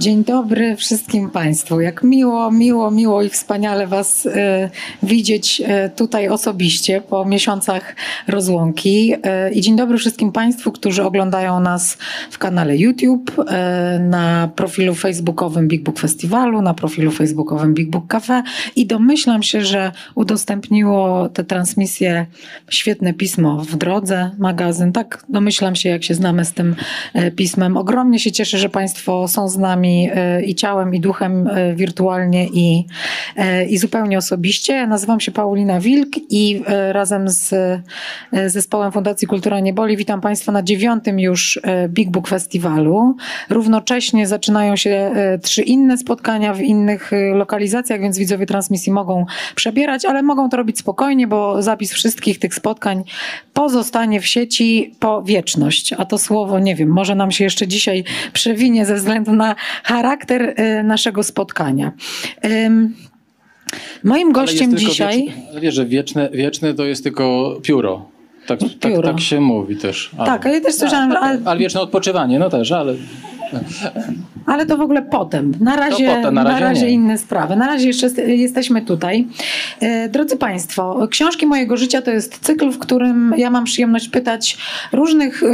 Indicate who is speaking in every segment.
Speaker 1: Dzień dobry wszystkim Państwu. Jak miło, miło, miło i wspaniale Was e, widzieć e, tutaj osobiście po miesiącach rozłąki. E, I dzień dobry wszystkim Państwu, którzy oglądają nas w kanale YouTube, na profilu facebookowym Big Book Festiwalu, na profilu facebookowym Big Book Cafe. I domyślam się, że udostępniło tę transmisję świetne pismo w drodze, magazyn. Tak domyślam się, jak się znamy z tym pismem. Ogromnie się cieszę, że Państwo są z nami e, i ciałem, i duchem e, wirtualnie i, e, i zupełnie osobiście. Ja nazywam się Paulina Wilk i razem z zespołem Fundacji Kultura Boli witam Państwa na dziewiątym już Big Book Festiwalu. Równocześnie zaczynają się trzy inne spotkania w innych lokalizacjach, więc widzowie transmisji mogą przebierać, ale mogą to robić spokojnie, bo zapis wszystkich tych spotkań pozostanie w sieci po wieczność. A to słowo, nie wiem, może nam się jeszcze dzisiaj przewinie ze względu na charakter e, naszego spotkania. Moim gościem
Speaker 2: Ale
Speaker 1: dzisiaj.
Speaker 2: Wieczne, wiesz, że wieczne, wieczne to jest tylko pióro. Tak, tak, tak się mówi też. Ale,
Speaker 1: Tak, a ja też słyszałam. Ale,
Speaker 2: ale wieczne odpoczywanie, no też, ale
Speaker 1: ale to w ogóle potem. Na razie,
Speaker 2: potem, na
Speaker 1: na
Speaker 2: razie
Speaker 1: razie
Speaker 2: nie.
Speaker 1: inne sprawy. Na razie jeszcze jest- jesteśmy tutaj. E, Drodzy Państwo, książki mojego życia to jest cykl, w którym ja mam przyjemność pytać różnych e,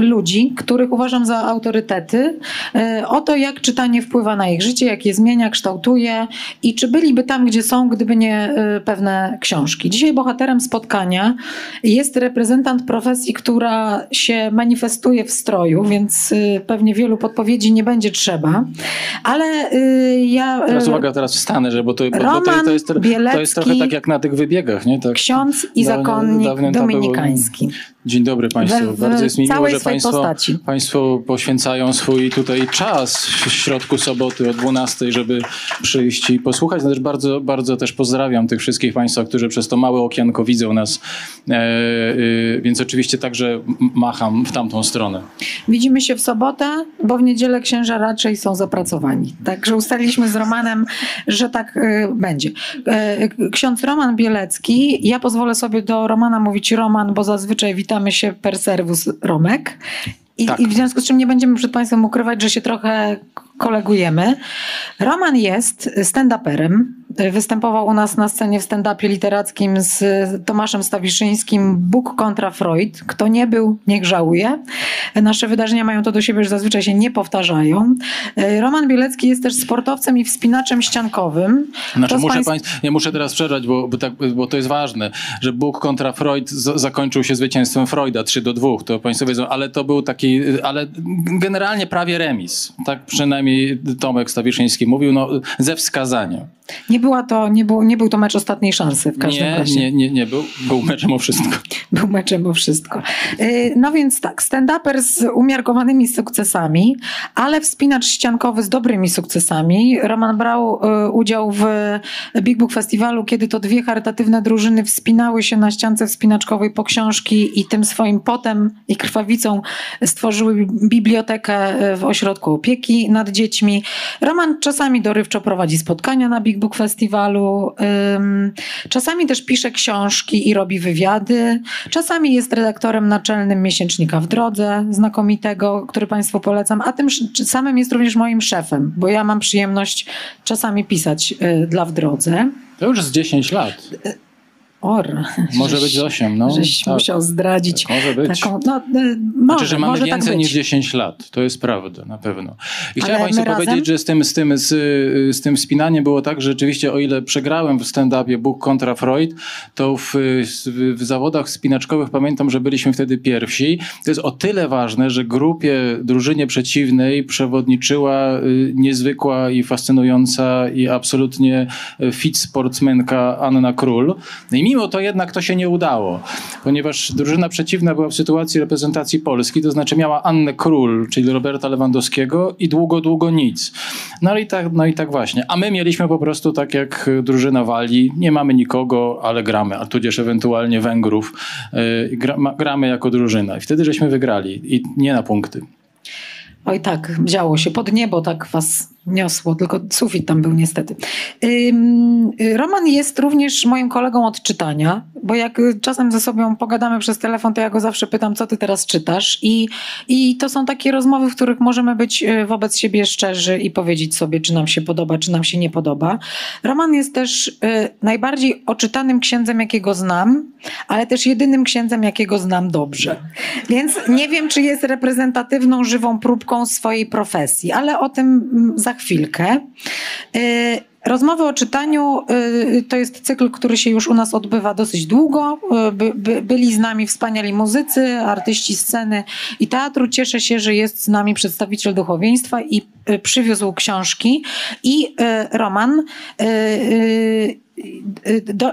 Speaker 1: ludzi, których uważam za autorytety, e, o to, jak czytanie wpływa na ich życie, jak je zmienia, kształtuje i czy byliby tam, gdzie są, gdyby nie pewne książki. Dzisiaj bohaterem spotkania jest reprezentant profesji, która się manifestuje w stroju, więc pewnie wielu podpowiedzi nie będzie trzeba. Ale e, ja. e,
Speaker 2: teraz uwaga, teraz wstanę, że bo to, bo, bo to,
Speaker 1: Roman
Speaker 2: to, jest, to jest trochę tak jak na tych wybiegach, nie? Tak.
Speaker 1: Ksiądz i zakonnik
Speaker 2: to było-
Speaker 1: dominikański.
Speaker 2: Dzień dobry Państwu.
Speaker 1: We- w
Speaker 2: Bardzo jest mi miło, że państwo,
Speaker 1: postaci.
Speaker 2: państwo poświęcają swój tutaj czas w środku soboty o 12, żeby przyjść i posłuchać. No też bardzo, bardzo też pozdrawiam tych wszystkich Państwa, którzy przez to małe okienko widzą nas. E, e, więc oczywiście także macham w tamtą stronę.
Speaker 1: Widzimy się w sobotę, bo w niedzielę księża raczej są zapracowani. Także ustaliliśmy z Romanem, że tak y, będzie. E, ksiądz Roman Bielecki, ja pozwolę sobie do Romana mówić Roman, bo zazwyczaj witamy się per servus Romek. I,
Speaker 2: Tak.
Speaker 1: I w związku z czym nie będziemy przed Państwem ukrywać, że się trochę kolegujemy. Roman jest stand-uperem. Występował u nas na scenie w stand-upie literackim z Tomaszem Stawiszyńskim Bóg kontra Freud. Kto nie był, niech żałuje. Nasze wydarzenia mają to do siebie, że zazwyczaj się nie powtarzają. Roman Bielecki jest też sportowcem i wspinaczem ściankowym.
Speaker 2: Znaczy, muszę,
Speaker 1: państw-
Speaker 2: państw... ja muszę teraz przerwać, bo, bo, tak, bo to jest ważne, że Bóg kontra Freud z- zakończył się zwycięstwem Freuda 3 do 2. To Państwo wiedzą, ale to był taki, ale generalnie prawie remis. Tak przynajmniej Tomek Stawiszyński mówił, no, ze wskazania.
Speaker 1: Nie, była to, nie, był, nie był to mecz ostatniej szansy w każdym
Speaker 2: Nie,
Speaker 1: razie.
Speaker 2: nie, nie, nie był. Był meczem o wszystko.
Speaker 1: Był meczem o wszystko. Yy, No więc tak, stand-uper z umiarkowanymi sukcesami, ale wspinacz ściankowy z dobrymi sukcesami. Roman brał y, udział w Big Book Festiwalu, kiedy to dwie charytatywne drużyny wspinały się na ściance wspinaczkowej po książki i tym swoim potem i krwawicą stworzyły bibliotekę y, w ośrodku opieki nad dziećmi. Roman czasami dorywczo prowadzi spotkania na Big Book Festiwalu, czasami też pisze książki i robi wywiady, czasami jest redaktorem naczelnym miesięcznika w drodze, znakomitego, który Państwu polecam, a tym samym jest również moim szefem, bo ja mam przyjemność czasami pisać y, dla w drodze.
Speaker 2: To już z 10 lat.
Speaker 1: Or,
Speaker 2: Może
Speaker 1: żeś-
Speaker 2: być 8, no.
Speaker 1: Żeś
Speaker 2: tak.
Speaker 1: musiał zdradzić
Speaker 2: Tak, może być.
Speaker 1: taką, no, y, może,
Speaker 2: Znaczy, że mamy
Speaker 1: może
Speaker 2: więcej
Speaker 1: tak
Speaker 2: niż 10 lat. To jest prawda, na pewno. I chciałem Państwu
Speaker 1: razem?
Speaker 2: powiedzieć, że z tym, z, tym, z, z tym wspinaniem było tak, że rzeczywiście o ile przegrałem w stand-upie Bóg kontra Freud, to w, w, w zawodach wspinaczkowych pamiętam, że byliśmy wtedy pierwsi. To jest o tyle ważne, że grupie, drużynie przeciwnej przewodniczyła y, niezwykła i fascynująca i absolutnie fit sportsmenka Anna Król. No i mimo mimo to jednak to się nie udało, ponieważ drużyna przeciwna była w sytuacji reprezentacji Polski, to znaczy miała Annę Król, czyli Roberta Lewandowskiego i długo, długo nic. No i tak, no i tak właśnie. A my mieliśmy po prostu tak jak drużyna Walii, nie mamy nikogo, ale gramy, a tudzież ewentualnie Węgrów, yy, gra, gramy jako drużyna. I wtedy żeśmy wygrali i nie na punkty.
Speaker 1: Oj tak, działo się. Pod niebo tak was niosło, tylko sufit tam był niestety. Roman jest również moim kolegą od czytania, bo jak czasem ze sobą pogadamy przez telefon, to ja go zawsze pytam, co ty teraz czytasz i, i to są takie rozmowy, w których możemy być y, wobec siebie szczerzy i powiedzieć sobie, czy nam się podoba, czy nam się nie podoba. Roman jest też y, najbardziej oczytanym księdzem, jakiego znam, ale też jedynym księdzem, jakiego znam dobrze. Więc nie wiem, czy jest reprezentatywną, żywą próbką swojej profesji, ale o tym za chwilkę. Y, rozmowy o czytaniu y, to jest cykl, który się już u nas odbywa dosyć długo. Y, by, by, byli z nami wspaniali muzycy, artyści sceny i teatru. Cieszę się, że jest z nami przedstawiciel duchowieństwa i przywiózł książki. I Roman do,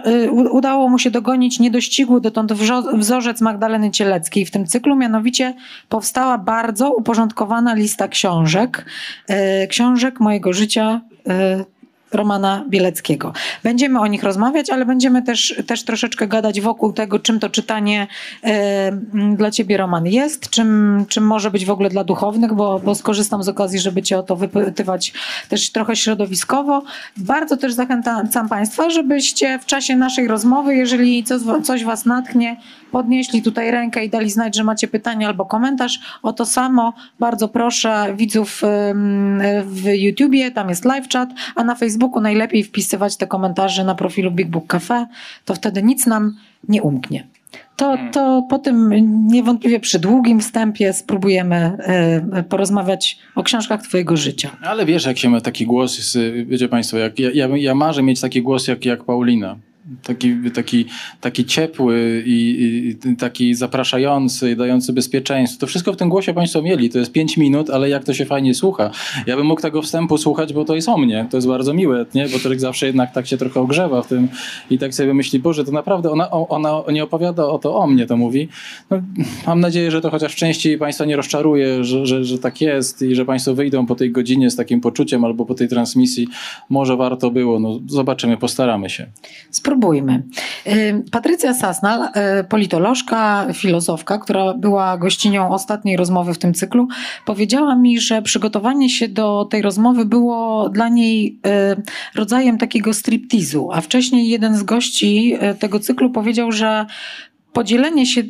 Speaker 1: udało mu się dogonić niedościgły dotąd wzorzec Magdaleny Cieleckiej w tym cyklu, mianowicie powstała bardzo uporządkowana lista książek, e, książek mojego życia e, Romana Bieleckiego. Będziemy o nich rozmawiać, ale będziemy też, też troszeczkę gadać wokół tego, czym to czytanie e, dla ciebie, Roman, jest, czym, czym może być w ogóle dla duchownych, bo, bo skorzystam z okazji, żeby cię o to wypytywać też trochę środowiskowo. Bardzo też zachęcam Państwa, żebyście w czasie naszej rozmowy, jeżeli coś, coś Was natchnie, podnieśli tutaj rękę i dali znać, że macie pytanie albo komentarz. O to samo bardzo proszę widzów w YouTubie, tam jest live chat, a na Facebooku najlepiej wpisywać te komentarze na profilu Big Book Cafe, to wtedy nic nam nie umknie. To, hmm. to po tym niewątpliwie przy długim wstępie spróbujemy e, porozmawiać o książkach Twojego życia.
Speaker 2: Ale wiesz, jak się ma taki głos, wiecie Państwo, jak ja, ja, ja marzę mieć taki głos jak, jak Paulina taki, taki, taki ciepły i, i, taki zapraszający dający bezpieczeństwo. To wszystko w tym głosie Państwo mieli. To jest pięć minut, ale jak to się fajnie słucha. Ja bym mógł tego wstępu słuchać, bo to jest o mnie. To jest bardzo miłe, nie? bo człowiek zawsze jednak tak się trochę ogrzewa w tym i tak sobie myśli, Boże, to naprawdę ona, ona nie opowiada o to o mnie, to mówi. No, mam nadzieję, że to chociaż w części Państwa nie rozczaruje, że, że, że tak jest i że Państwo wyjdą po tej godzinie z takim poczuciem albo po tej transmisji. Może warto było. No, zobaczymy, postaramy się.
Speaker 1: Spróbujmy. Patrycja Sasnal, y, politolożka, filozofka, która była gościnią ostatniej rozmowy w tym cyklu, powiedziała mi, że przygotowanie się do tej rozmowy było dla niej y, rodzajem takiego striptizu, a wcześniej jeden z gości y, tego cyklu powiedział, że podzielenie się y,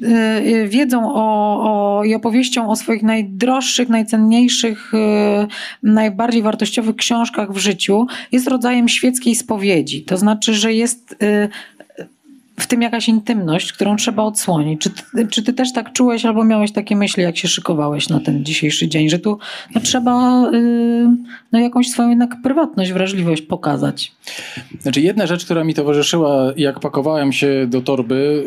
Speaker 1: y, wiedzą o, o, i opowieścią o swoich najdroższych, najcenniejszych, y, najbardziej wartościowych książkach w życiu jest rodzajem świeckiej spowiedzi. To znaczy, że jest w tym jakaś intymność, którą trzeba odsłonić. Czy ty, czy ty też tak czułeś albo miałeś takie myśli, jak się szykowałeś na ten dzisiejszy dzień, że tu no, trzeba yy, no, jakąś swoją jednak prywatność, wrażliwość pokazać?
Speaker 2: Znaczy jedna rzecz, która mi towarzyszyła, jak pakowałem się do torby,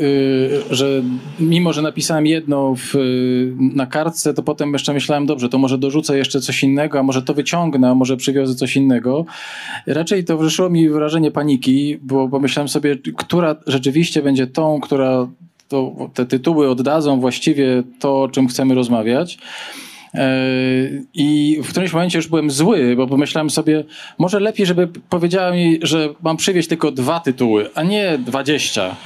Speaker 2: yy, że mimo, że napisałem jedno w, yy, na kartce, to potem jeszcze myślałem, dobrze, to może dorzucę jeszcze coś innego, a może to wyciągnę, a może przywiozę coś innego. Raczej towarzyszyło mi wrażenie paniki, bo pomyślałem sobie, która rzeczywiście rzeczywiście będzie tą, która to, te tytuły oddadzą właściwie to, o czym chcemy rozmawiać. E, I w którymś momencie już byłem zły, bo pomyślałem sobie, może lepiej, żeby powiedziała mi, że mam przywieźć tylko dwa tytuły, a nie dwadzieścia.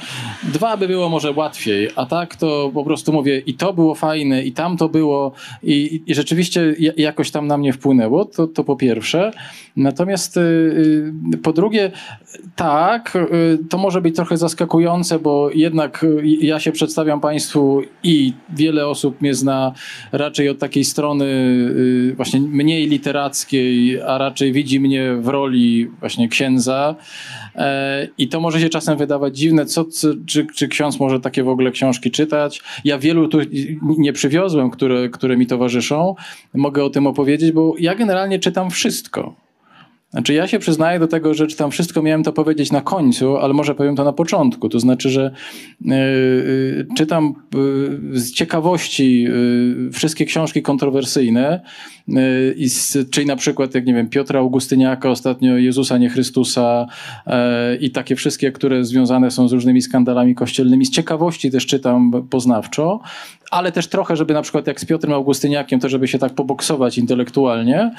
Speaker 2: Dwa by było może łatwiej, a tak to po prostu mówię i to było fajne, i tam to było, i, i rzeczywiście jakoś tam na mnie wpłynęło, to, to po pierwsze. Natomiast y, y, po drugie, tak, y, to może być trochę zaskakujące, bo jednak ja się przedstawiam Państwu i wiele osób mnie zna raczej od takiej strony właśnie mniej literackiej, a raczej widzi mnie w roli właśnie księdza. E, I to może się czasem wydawać dziwne, co, czy, czy ksiądz może takie w ogóle książki czytać. Ja wielu tu nie przywiozłem, które, które mi towarzyszą. Mogę o tym opowiedzieć, bo ja generalnie czytam wszystko. Znaczy ja się przyznaję do tego, że czytam wszystko, miałem to powiedzieć na końcu, ale może powiem to na początku. To znaczy, że yy, yy, czytam yy, z ciekawości wszystkie książki kontrowersyjne, i z, czyli na przykład, jak nie wiem, Piotra Augustyniaka, ostatnio Jezusa, nie Chrystusa i takie wszystkie, które związane są z różnymi skandalami kościelnymi. Z ciekawości też czytam poznawczo, ale też trochę, żeby na przykład jak z Piotrem Augustyniakiem, to żeby się tak poboksować intelektualnie,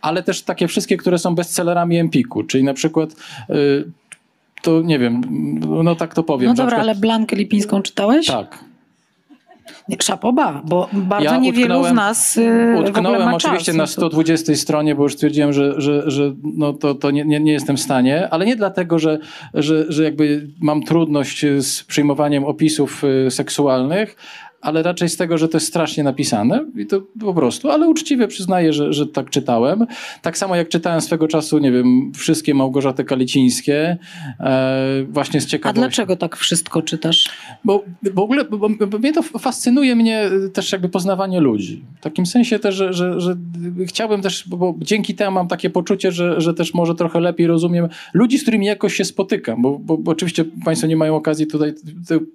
Speaker 2: ale też takie wszystkie, które są bestsellerami Empiku, czyli na przykład y, to nie wiem, no tak to powiem.
Speaker 1: No dobra, przykład... ale Blankę Lipińską czytałeś?
Speaker 2: Tak.
Speaker 1: Szapoba, bo bardzo ja niewielu z nas yy,
Speaker 2: Utknąłem oczywiście na 120 stronie, bo już stwierdziłem, że, że, że no to, to nie, nie, nie jestem w stanie, ale nie dlatego, że, że, że jakby mam trudność z przyjmowaniem opisów y, seksualnych, ale raczej z tego, że to jest strasznie napisane i to po prostu, ale uczciwie przyznaję, że, że tak czytałem. Tak samo jak czytałem swego czasu, nie wiem, wszystkie Małgorzaty Kalicińskie, e, właśnie z ciekawości.
Speaker 1: A dlaczego tak wszystko czytasz?
Speaker 2: Bo w ogóle, bo, bo, bo mnie to fascynuje mnie też jakby poznawanie ludzi. W takim sensie też, że, że, że chciałbym też, bo dzięki temu mam takie poczucie, że, że też może trochę lepiej rozumiem ludzi, z którymi jakoś się spotykam, bo, bo, bo oczywiście Państwo nie mają okazji tutaj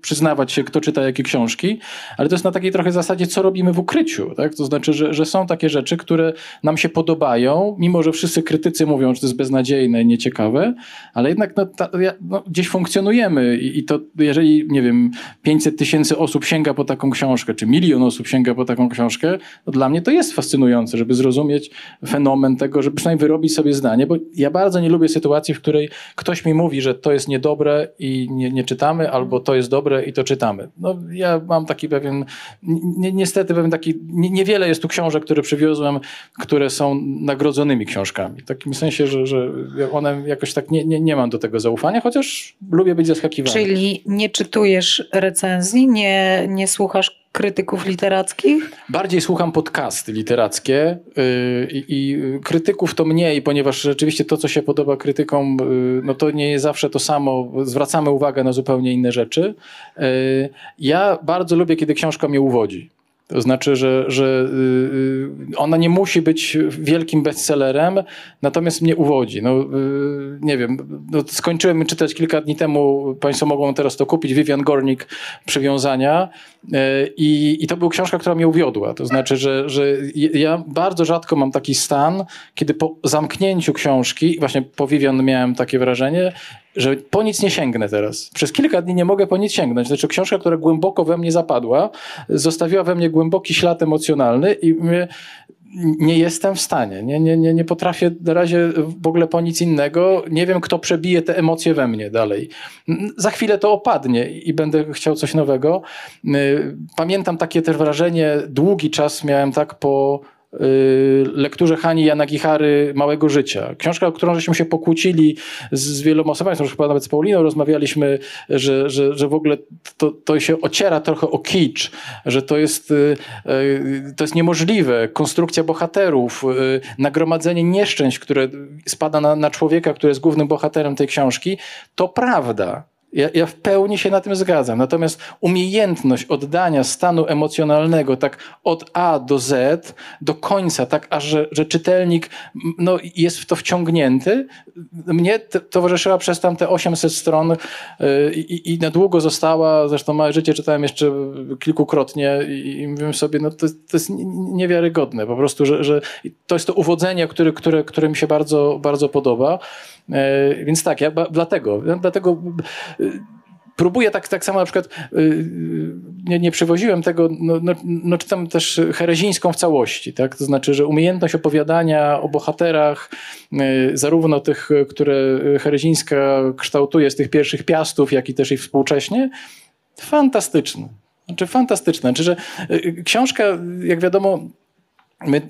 Speaker 2: przyznawać się, kto czyta jakie książki, ale to jest na takiej trochę zasadzie, co robimy w ukryciu. Tak? To znaczy, że, że są takie rzeczy, które nam się podobają, mimo że wszyscy krytycy mówią, że to jest beznadziejne i nieciekawe, ale jednak no, ta, no, gdzieś funkcjonujemy i, i, to jeżeli, nie wiem, 500 tysięcy osób sięga po taką książkę, czy milion osób sięga po taką książkę, to dla mnie to jest fascynujące, żeby zrozumieć fenomen tego, żeby przynajmniej wyrobić sobie zdanie, bo ja bardzo nie lubię sytuacji, w której ktoś mi mówi, że to jest niedobre i nie, nie czytamy, albo to jest dobre i to czytamy. No, ja mam taki pewien pewien, ni niestety pewien taki, niewiele jest tu książek, które przywiozłem, które są nagrodzonymi książkami. W takim sensie, że, że one jakoś tak nie, nie, nie mam do tego zaufania, chociaż lubię być zaskakiwany.
Speaker 1: Czyli nie czytujesz recenzji, nie, nie słuchasz krytyków literackich?
Speaker 2: Bardziej słucham podcasty literackie yy, i krytyków to mniej, ponieważ rzeczywiście to, co się podoba krytykom, yy, no to nie jest zawsze to samo. Zwracamy uwagę na zupełnie inne rzeczy. Yy, ja bardzo lubię, kiedy książka mnie uwodzi. To znaczy, że, że y, y, ona nie musi być wielkim bestsellerem, natomiast mnie uwodzi. No, y, nie wiem, no, skończyłem czytać kilka dni temu, Państwo mogą teraz to kupić, Vivian Gornik, Przywiązania i, i to była książka, która mnie uwiodła. To znaczy, że, że ja bardzo rzadko mam taki stan, kiedy po zamknięciu książki, właśnie po Vivian miałem takie wrażenie, że po nic nie sięgnę teraz. Przez kilka dni nie mogę po nic sięgnąć. Znaczy książka, która głęboko we mnie zapadła, zostawiła we mnie głęboki ślad emocjonalny i mnie, nie jestem w stanie. Nie, nie, nie, nie potrafię na razie w ogóle po nic innego. Nie wiem, kto przebije te emocje we mnie dalej. Za chwilę to opadnie i będę chciał coś nowego. Pamiętam takie też wrażenie, długi czas miałem tak po Y, lekturze Hani Janagihary Małego Życia. Książka, o którą żeśmy się pokłócili z, z wieloma osobami, zresztą chyba nawet z Pauliną rozmawialiśmy, że, że, że w ogóle to, to się ociera trochę o kicz, że to jest, y, y, to jest niemożliwe. Konstrukcja bohaterów, nagromadzenie nieszczęść, które spada na, na człowieka, który jest głównym bohaterem tej książki, to prawda. Ja, ja, w pełni się na tym zgadzam. Natomiast umiejętność oddania stanu emocjonalnego tak od A do Z, do końca, tak aż że, że czytelnik no, jest w to wciągnięty, mnie towarzyszyła przez tam te 800 stron yy, i, i na długo została. Zresztą Małe Życie czytałem jeszcze kilkukrotnie i, i mówiłem sobie, no to, to jest niewiarygodne po prostu, że, że to jest to uwodzenie, które, które, które mi się bardzo, bardzo podoba. E, więc tak, ja dlatego, dlatego y, próbuję tak, tak samo na przykład, y, y, nie, nie przywoziłem tego, no, no, no, czytam też herezińską w całości, tak? to znaczy, że umiejętność opowiadania o bohaterach, zarówno tych, które herezińska kształtuje z tych pierwszych piastów, jak i też i współcześnie, fantastyczne. Znaczy fantastyczne. Znaczy, że książka, jak wiadomo, My,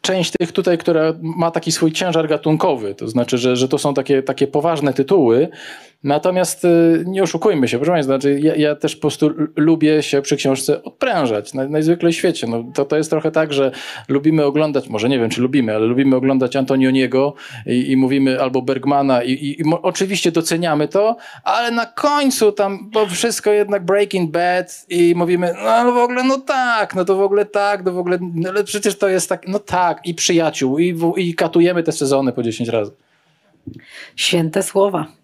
Speaker 2: część tych tutaj, która ma taki swój ciężar gatunkowy, to znaczy, że, że to są takie, takie poważne tytuły, Natomiast y, nie oszukujmy się, proszę Państwa, znaczy ja, ja, też po prostu lubię się przy książce odprężać, naj, najzwykle w świecie. No, to, to jest trochę tak, że lubimy oglądać, może nie wiem, czy lubimy, ale lubimy oglądać Antonioniego i, i mówimy albo Bergmana i, i, i, oczywiście doceniamy to, ale na końcu tam bo wszystko jednak Breaking Bad i mówimy, no w ogóle no tak, no to w ogóle tak, no w ogóle, no, ale przecież to jest tak, no tak, i przyjaciół, i, i katujemy te sezony po 10 razy.
Speaker 1: Święte słowa.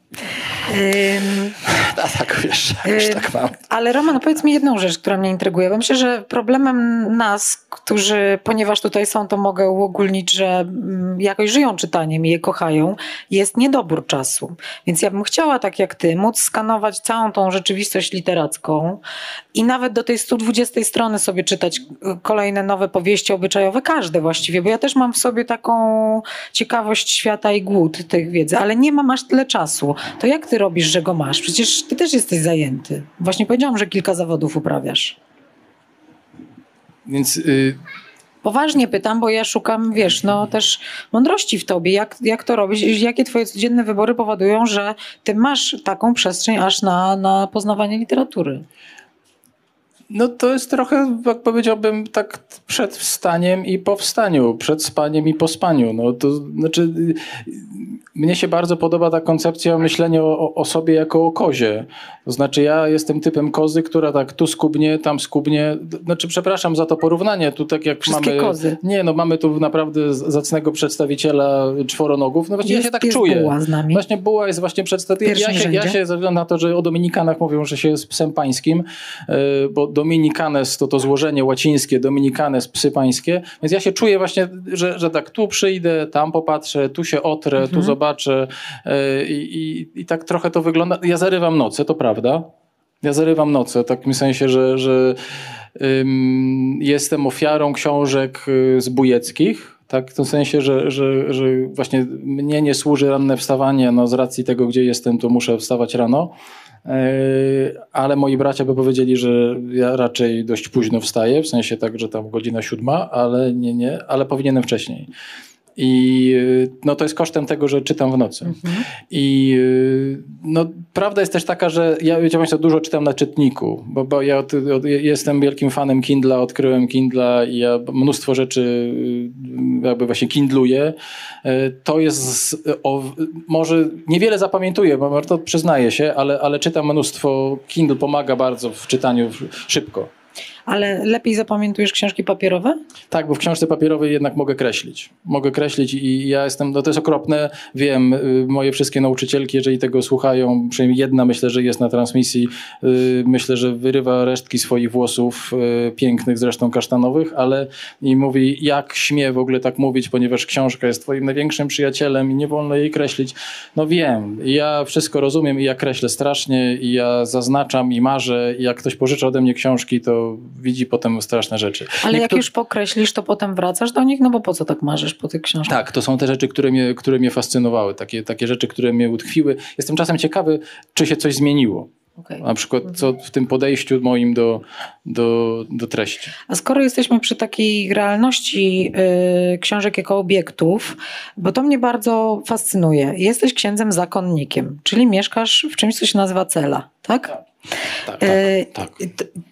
Speaker 2: Ym, A tak, wiesz, już tak mam.
Speaker 1: Ale Roman, powiedz mi jedną rzecz, która mnie intryguje, bo myślę, że problemem nas, którzy, ponieważ tutaj są, to mogę uogólnić, że mm, jakoś żyją czytaniem i je kochają, jest niedobór czasu. Więc ja bym chciała, tak jak ty, móc skanować całą tą rzeczywistość literacką i nawet do tej 120 strony sobie czytać y, kolejne nowe powieści obyczajowe, każde właściwie, bo ja też mam w sobie taką ciekawość świata i głód tych wiedzy, ale nie mam aż tyle czasu. To jak ty robisz, że go masz? Przecież ty też jesteś zajęty. Właśnie powiedziałam, że kilka zawodów uprawiasz.
Speaker 2: Więc... Y
Speaker 1: Poważnie pytam, bo ja szukam, wiesz, no też mądrości w tobie. Jak, jak to robić? Jakie twoje codzienne wybory powodują, że ty masz taką przestrzeń aż na, na poznawanie literatury?
Speaker 2: No to jest trochę, jak powiedziałbym, tak przed wstaniem i po wstaniu, przed spaniem i po spaniu. No to znaczy, mnie się bardzo podoba ta koncepcja myślenia o, o sobie jako o kozie. To znaczy ja jestem typem kozy, która tak tu skubnie, tam skubnie. Znaczy przepraszam za to porównanie, tu tak jak
Speaker 1: Wszystkie
Speaker 2: mamy...
Speaker 1: kozy.
Speaker 2: Nie, no mamy tu naprawdę zacnego przedstawiciela czworonogów. No właśnie
Speaker 1: jest,
Speaker 2: ja się tak czuję.
Speaker 1: Buła z nami.
Speaker 2: Właśnie buła jest właśnie przedstawicielem. Ja się, ja się, ze względu na to, że o Dominikanach mówią, że się jest psem pańskim, e, bo Dominikanes to to złożenie łacińskie, Dominikanes psy pańskie, więc ja się czuję właśnie, że, że tak tu przyjdę, tam popatrzę, tu się otrę, mhm. tu zobaczę e, i, i, tak trochę to wygląda. Ja zarywam noce, to prawda. Ja zarywam noce, tak w sensie, że, że um, jestem ofiarą książek y, zbójeckich, tak, w tym sensie, że, że, że właśnie mnie nie służy ranne wstawanie, no z racji tego, gdzie jestem, to muszę wstawać rano. E, ale moi bracia by powiedzieli, że ja raczej dość późno wstaję, w sensie tak, że tam godzina siódma, ale nie, nie, ale powinienem wcześniej. I y, no, to jest kosztem tego, że czytam w nocy. Mhm. I y, no, prawda jest też taka, że ja wiecie Państwo, dużo czytam na czytniku, bo, bo ja od, od, jestem wielkim fanem Kindla, odkryłem Kindla i ja mnóstwo rzeczy y, jakby właśnie kindluję. To jest o, może niewiele zapamiętuję, bo to przyznaję się, ale, ale czytam mnóstwo. Kindle pomaga bardzo w czytaniu szybko.
Speaker 1: Ale lepiej zapamiętujesz książki papierowe?
Speaker 2: Tak, bo w książce papierowej jednak mogę kreślić. Mogę kreślić i ja jestem, no to jest okropne, wiem, y, moje wszystkie nauczycielki, jeżeli tego słuchają, przynajmniej jedna myślę, że jest na transmisji, y, myślę, że wyrywa resztki swoich włosów, y, pięknych zresztą kasztanowych, ale i mówi, jak śmie w ogóle tak mówić, ponieważ książka jest twoim największym przyjacielem i nie wolno jej kreślić. No wiem, ja wszystko rozumiem i ja kreślę strasznie i ja zaznaczam i marzę i jak ktoś pożycza ode mnie książki, to widzi potem straszne rzeczy.
Speaker 1: Ale Niektóry... jak już pokreślisz, to potem wracasz do nich, no bo po co tak marzysz po tych książkach?
Speaker 2: Tak, to są te rzeczy, które mnie, które mnie fascynowały, takie, takie rzeczy, które mnie utkwiły. Jestem czasem ciekawy, czy się coś zmieniło. Okay. Na przykład co w tym podejściu moim do, do, do treści.
Speaker 1: A skoro jesteśmy przy takiej realności y, książek jako obiektów, bo to mnie bardzo fascynuje. Jesteś księdzem zakonnikiem, czyli mieszkasz w czymś, co się nazywa cela, tak?
Speaker 2: Tak. Tak, tak, e, tak.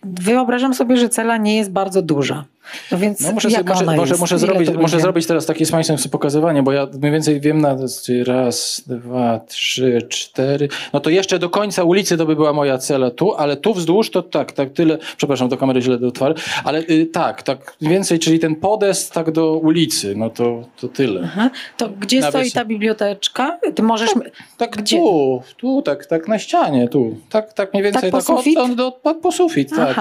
Speaker 1: Wyobrażam sobie, że cela nie jest bardzo duża. No więc no
Speaker 2: muszę,
Speaker 1: jaka
Speaker 2: może, może,
Speaker 1: muszę,
Speaker 2: zrobić, muszę zrobić teraz takie z Państwem pokazywanie, bo ja mniej więcej wiem na raz, dwa, trzy, cztery. No to jeszcze do końca ulicy to by była moja cela tu, ale tu wzdłuż to tak, tak tyle. Przepraszam, do kamery źle do twarzy, ale y, tak, tak więcej, czyli ten podest tak do ulicy, no to, to tyle. Aha.
Speaker 1: To gdzie na stoi ta biblioteczka? Ty możesz.
Speaker 2: Tak, tak gdzie? tu, tu, tak, tak na ścianie, tu. Tak, tak mniej więcej
Speaker 1: tak, po tak sufit?
Speaker 2: Od, do, po sufit, tak.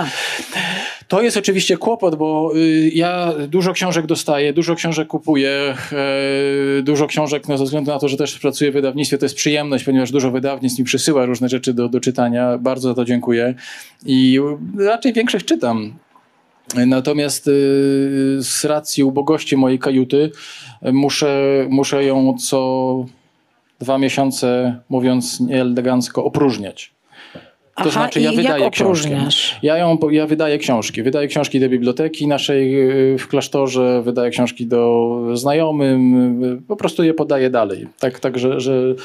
Speaker 2: To jest oczywiście kłopot, bo y, ja dużo książek dostaję, dużo książek kupuję, e, dużo książek, no ze względu na to, że też pracuję w wydawnictwie, to jest przyjemność, ponieważ dużo wydawnictw mi przysyła różne rzeczy do, do czytania. Bardzo za to dziękuję. I raczej większość czytam. Natomiast y, z racji ubogości mojej kajuty muszę, muszę ją co dwa miesiące, mówiąc nieelegancko, opróżniać.
Speaker 1: To Aha, znaczy ja wydaję książki.
Speaker 2: Ja, ją, ja wydaję książki. Wydaję książki do biblioteki naszej y, w klasztorze, wydaję książki do znajomym, y, po prostu je podaję dalej. Tak, tak że, że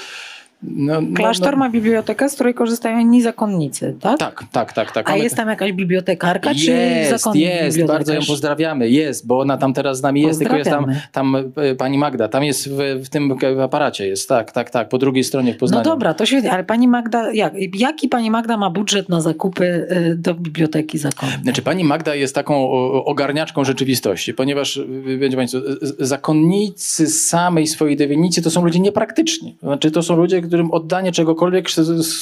Speaker 1: No, no, Klasztor no, ma bibliotekę, z której korzystają inni zakonnicy, tak?
Speaker 2: Tak, tak, tak. tak.
Speaker 1: A jest tam jakaś bibliotekarka,
Speaker 2: jest,
Speaker 1: czy zakonnik
Speaker 2: Jest, bardzo ją pozdrawiamy. Jest, bo ona tam teraz z nami jest, tylko jest tam, tam e, pani Magda, tam jest w, w tym aparacie jest, tak, tak, tak, po drugiej stronie w Poznaniu.
Speaker 1: No dobra, to świetnie, ale pani Magda, jak, jaki pani Magda ma budżet na zakupy e, do biblioteki zakonnej?
Speaker 2: Znaczy pani Magda jest taką ogarniaczką rzeczywistości, ponieważ, będzie Państwo, zakonnicy samej swojej definicji to są ludzie niepraktyczni. Znaczy to są ludzie, którym oddanie czegokolwiek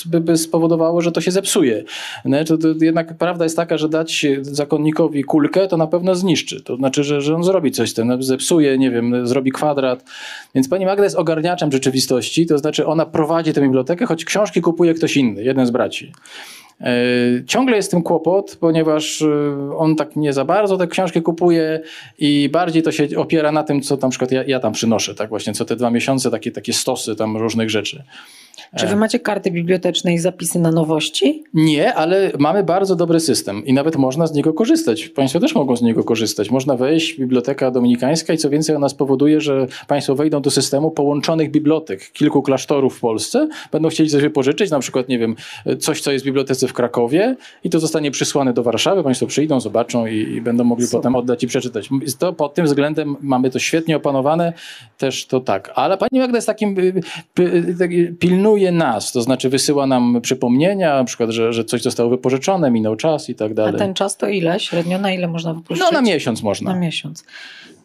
Speaker 2: by spowodowało, że to się zepsuje. Znaczy, to jednak prawda jest taka, że dać zakonnikowi kulkę, to na pewno zniszczy. To znaczy, że, że on zrobi coś tym, no, zepsuje, nie wiem, zrobi kwadrat. Więc pani Magda jest ogarniaczem rzeczywistości, to znaczy ona prowadzi tę bibliotekę, choć książki kupuje ktoś inny, jeden z braci. E, ciągle jest tym kłopot, ponieważ e, on tak nie za bardzo te książki kupuje i bardziej to się opiera na tym, co na przykład ja, ja tam przynoszę, tak właśnie co te dwa miesiące, takie, takie stosy tam różnych rzeczy.
Speaker 1: Czy wy e. macie karty biblioteczne i zapisy na nowości?
Speaker 2: Nie, ale mamy bardzo dobry system i nawet można z niego korzystać. Państwo też mogą z niego korzystać. Można wejść, biblioteka dominikańska i co więcej ona spowoduje, że Państwo wejdą do systemu połączonych bibliotek, kilku klasztorów w Polsce, będą chcieli coś wypożyczyć, na przykład, nie wiem, coś, co jest w bibliotece w Krakowie i to zostanie przysłane do Warszawy, Państwo przyjdą, zobaczą i, i będą mogli Super. potem oddać i przeczytać. To pod tym względem mamy to świetnie opanowane, też to tak. Ale Pani Magda jest takim, y, y, y, pilnuje nas, to znaczy wysyła nam przypomnienia, na przykład, że, że coś zostało wypożyczone, minął czas i tak dalej.
Speaker 1: A ten czas to ile? Średnio na ile można wypożyczyć?
Speaker 2: No na miesiąc można.
Speaker 1: Na miesiąc.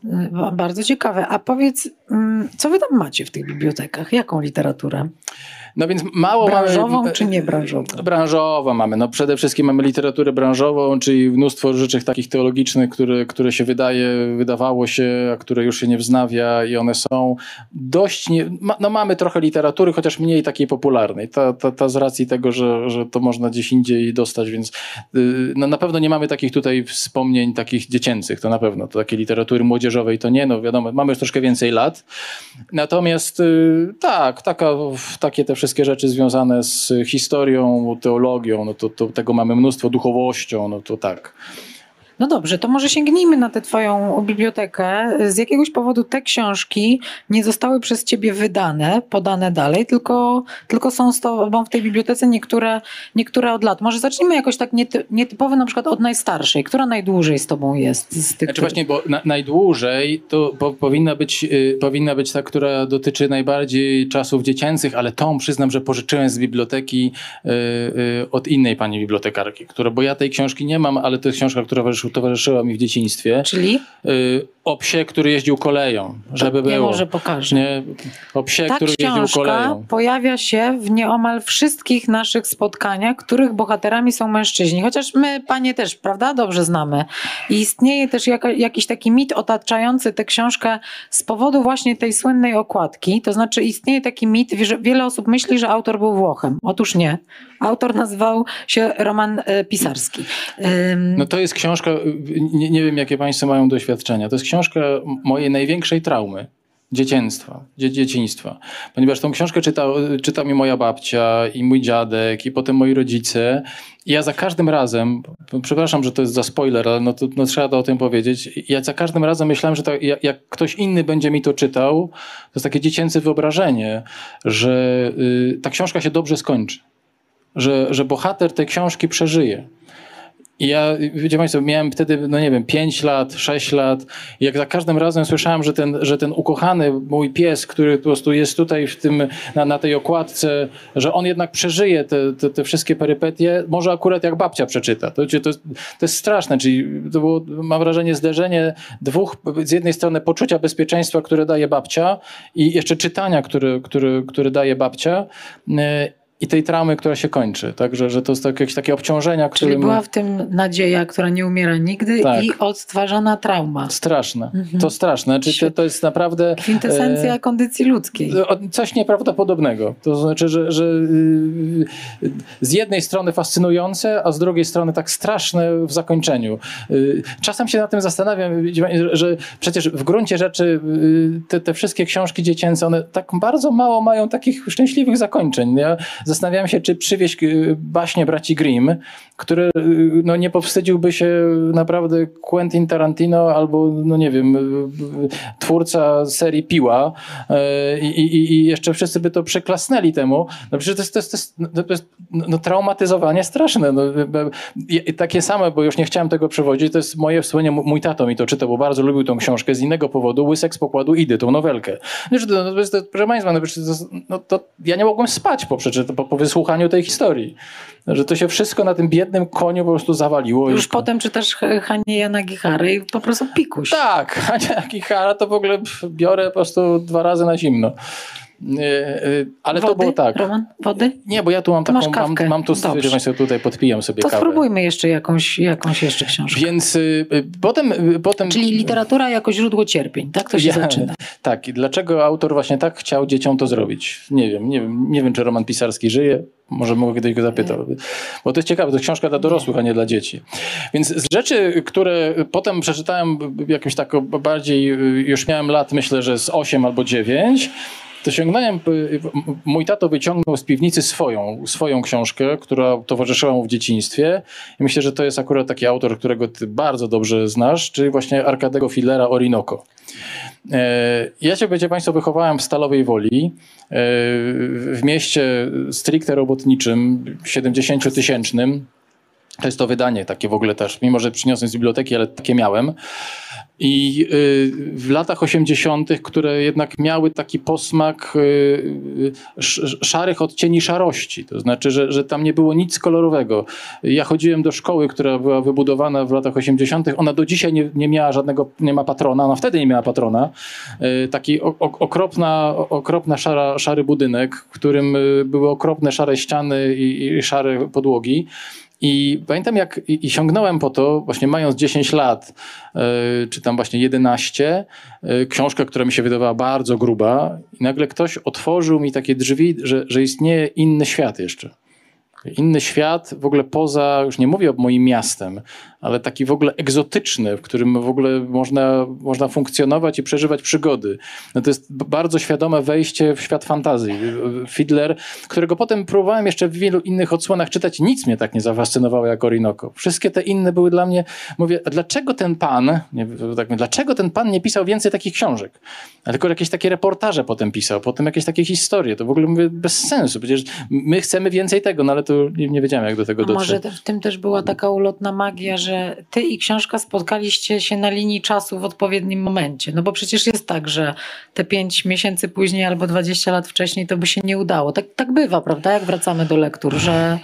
Speaker 1: Y, bardzo ciekawe. A powiedz, mm, co wy tam macie w tych bibliotekach? Jaką literaturę?
Speaker 2: No więc mało
Speaker 1: branżową mamy, czy nie branżową?
Speaker 2: Branżową mamy. No przede wszystkim mamy literaturę branżową, czyli mnóstwo rzeczy takich teologicznych, które, które się wydaje, wydawało się, a które już się nie wznawia i one są dość, nie, no mamy trochę literatury, chociaż mniej takiej popularnej. Ta, ta, ta z racji tego, że, że to można gdzieś indziej dostać, więc yy, no na pewno nie mamy takich tutaj wspomnień takich dziecięcych, to na pewno. To takiej literatury młodzieżowej to nie, no wiadomo, mamy już troszkę więcej lat. Natomiast yy, tak, taka, takie te wszystkie wszystkie rzeczy związane z historią, teologią, no to, to tego mamy mnóstwo, duchowością, no to tak.
Speaker 1: No dobrze, to może sięgnijmy na tę Twoją bibliotekę. Z jakiegoś powodu te książki nie zostały przez Ciebie wydane, podane dalej, tylko, tylko są z Tobą w tej bibliotece niektóre, niektóre od lat. Może zacznijmy jakoś tak niety, nietypowo, na przykład od najstarszej. Która najdłużej z Tobą jest? Z
Speaker 2: tych, znaczy właśnie, bo na, najdłużej to po, powinna, być, y, powinna być ta, która dotyczy najbardziej czasów dziecięcych, ale tą przyznam, że pożyczyłem z biblioteki y, y, od innej pani bibliotekarki, która, bo ja tej książki nie mam, ale to jest książka, która towarzyszyła mi w dzieciństwie.
Speaker 1: Czyli?
Speaker 2: Y, o psie, który jeździł koleją, żeby było. Nie
Speaker 1: może pokażę. Nie,
Speaker 2: o psie, Ta który jeździł koleją.
Speaker 1: pojawia się w nieomal wszystkich naszych spotkaniach, których bohaterami są mężczyźni. Chociaż my, panie też, prawda, dobrze znamy. I istnieje też jaka, jakiś taki mit otaczający tę książkę z powodu właśnie tej słynnej okładki. To znaczy istnieje taki mit, że wiele osób myśli, że autor był Włochem. Otóż nie. Autor nazywał się Roman e, Pisarski.
Speaker 2: No to jest książka, nie, nie wiem jakie państwo mają doświadczenia, to jest książka mojej największej traumy dzieciństwa, dzie dzieciństwa. Ponieważ tą książkę czytał, czytał mi moja babcia i mój dziadek i potem moi rodzice. I ja za każdym razem, przepraszam, że to jest za spoiler, ale no, to, no trzeba to o tym powiedzieć. Ja za każdym razem myślałem, że to, jak, jak, ktoś inny będzie mi to czytał, to jest takie dziecięce wyobrażenie, że y, ta książka się dobrze skończy. Że, że bohater tej książki przeżyje. I ja, wiecie Państwo, miałem wtedy, no nie wiem, 5 lat, 6 lat. I jak za każdym razem słyszałem, że ten, że ten ukochany mój pies, który po prostu jest tutaj w tym, na, na tej okładce, że on jednak przeżyje te, te, te wszystkie perypetie, może akurat jak babcia przeczyta. To, to, to jest straszne, czyli to było, mam wrażenie, zderzenie dwóch, z jednej strony poczucia bezpieczeństwa, które daje babcia i jeszcze czytania, które, które, które daje babcia i tej traumy, która się kończy. Także, że to jest jakieś takie obciążenia,
Speaker 1: które. Czyli była w tym nadzieja, która nie umiera nigdy tak. i odtwarzana trauma.
Speaker 2: Straszne. Mhm. To straszne. Czyli to, to jest naprawdę...
Speaker 1: Kwintesencja e, kondycji ludzkiej.
Speaker 2: Coś nieprawdopodobnego. To znaczy, że, że y, z jednej strony fascynujące, a z drugiej strony tak straszne w zakończeniu. Y, czasem się na tym zastanawiam, że przecież w gruncie rzeczy y, te, te wszystkie książki dziecięce, one tak bardzo mało mają takich szczęśliwych zakończeń. Ja zastanawiałem się, czy przywieźć y, baśnie braci Grimm, które y, no, nie powstydziłby się naprawdę Quentin Tarantino albo, no nie wiem, twórca serii Piła i, i, i jeszcze wszyscy by to przeklasnęli temu. No przecież to jest, to jest, to jest, no, to no, traumatyzowanie straszne. No, takie same, bo już nie chciałem tego przewodzić, to jest moje wspomnienie, mój tato mi to czytał, bo bardzo lubił tą książkę z innego powodu, Łysek z pokładu Idy, tą nowelkę. No, to jest, proszę Państwa, no, no, to ja nie mogłem spać po, po, po wysłuchaniu tej historii. Że to się wszystko na tym biednym koniu po prostu zawaliło.
Speaker 1: Już, już potem czytasz Hanie Jana Gichary i po prostu pikuś.
Speaker 2: Tak, Hania Gichara to w ogóle biorę po prostu dwa razy na zimno. E, e, ale
Speaker 1: Wody?
Speaker 2: to było tak.
Speaker 1: Roman? Wody?
Speaker 2: Nie, bo ja tu mam taką, mam, mam tu, że Państwo tutaj podpijam sobie
Speaker 1: to
Speaker 2: kawę.
Speaker 1: To spróbujmy jeszcze jakąś, jakąś jeszcze książkę.
Speaker 2: Więc y, y, potem, y, potem...
Speaker 1: Czyli literatura jako źródło cierpień, tak to się ja, zaczyna.
Speaker 2: Tak, i dlaczego autor właśnie tak chciał dzieciom to zrobić? Nie wiem, nie wiem, nie wiem czy Roman Pisarski żyje, może mogę kiedyś go zapytać. Bo to jest ciekawe, to książka dla dorosłych, a nie dla dzieci. Więc z rzeczy, które potem przeczytałem jakimś tak bardziej, już miałem lat, myślę, że z 8 albo 9, to sięgnąłem, mój tato wyciągnął z piwnicy swoją, swoją książkę, która towarzyszyła mu w dzieciństwie i myślę, że to jest akurat taki autor, którego ty bardzo dobrze znasz, czyli właśnie Arkadego Fillera Orinoco. E, ja się, będzie Państwo, wychowałem w Stalowej Woli, e, w mieście stricte robotniczym, 70-tysięcznym. To jest to wydanie takie w ogóle też, mimo że przyniosłem z biblioteki, ale takie miałem. I y, w latach 80., które jednak miały taki posmak y, szarych odcieni szarości, to znaczy, że, że tam nie było nic kolorowego. Ja chodziłem do szkoły, która była wybudowana w latach 80., ona do dzisiaj nie, nie miała żadnego, nie ma patrona, ona wtedy nie miała patrona. Y, taki okropna, okropna szara, szary budynek, w którym były okropne szare ściany i, i szare podłogi. I pamiętam, jak i, sięgnąłem po to, właśnie mając 10 lat, yy, czy tam właśnie 11, yy, książkę, która mi się wydawała bardzo gruba, i nagle ktoś otworzył mi takie drzwi, że, że istnieje inny świat jeszcze. Inny świat, w ogóle poza, już nie mówię o moim miastem, ale taki w ogóle egzotyczny, w którym w ogóle można, można funkcjonować i przeżywać przygody. No to jest bardzo świadome wejście w świat fantazji. Fiddler, którego potem próbowałem jeszcze w wielu innych odsłonach czytać, nic mnie tak nie zafascynowało jak Orinoco. Wszystkie te inne były dla mnie, mówię, a dlaczego ten pan, nie, tak, dlaczego ten pan nie pisał więcej takich książek? A tylko jakieś takie reportaże potem pisał, potem jakieś takie historie. To w ogóle mówię bez sensu. Przecież my chcemy więcej tego, no ale to nie, nie wiedziałem jak do tego dotrzeć.
Speaker 1: Może w tym też była taka ulotna magia, że że ty i książka spotkaliście się na linii czasu w odpowiednim momencie. No bo przecież jest tak, że te pięć miesięcy później albo 20 lat wcześniej to by się nie udało. Tak, tak bywa, prawda? Jak wracamy do lektur, że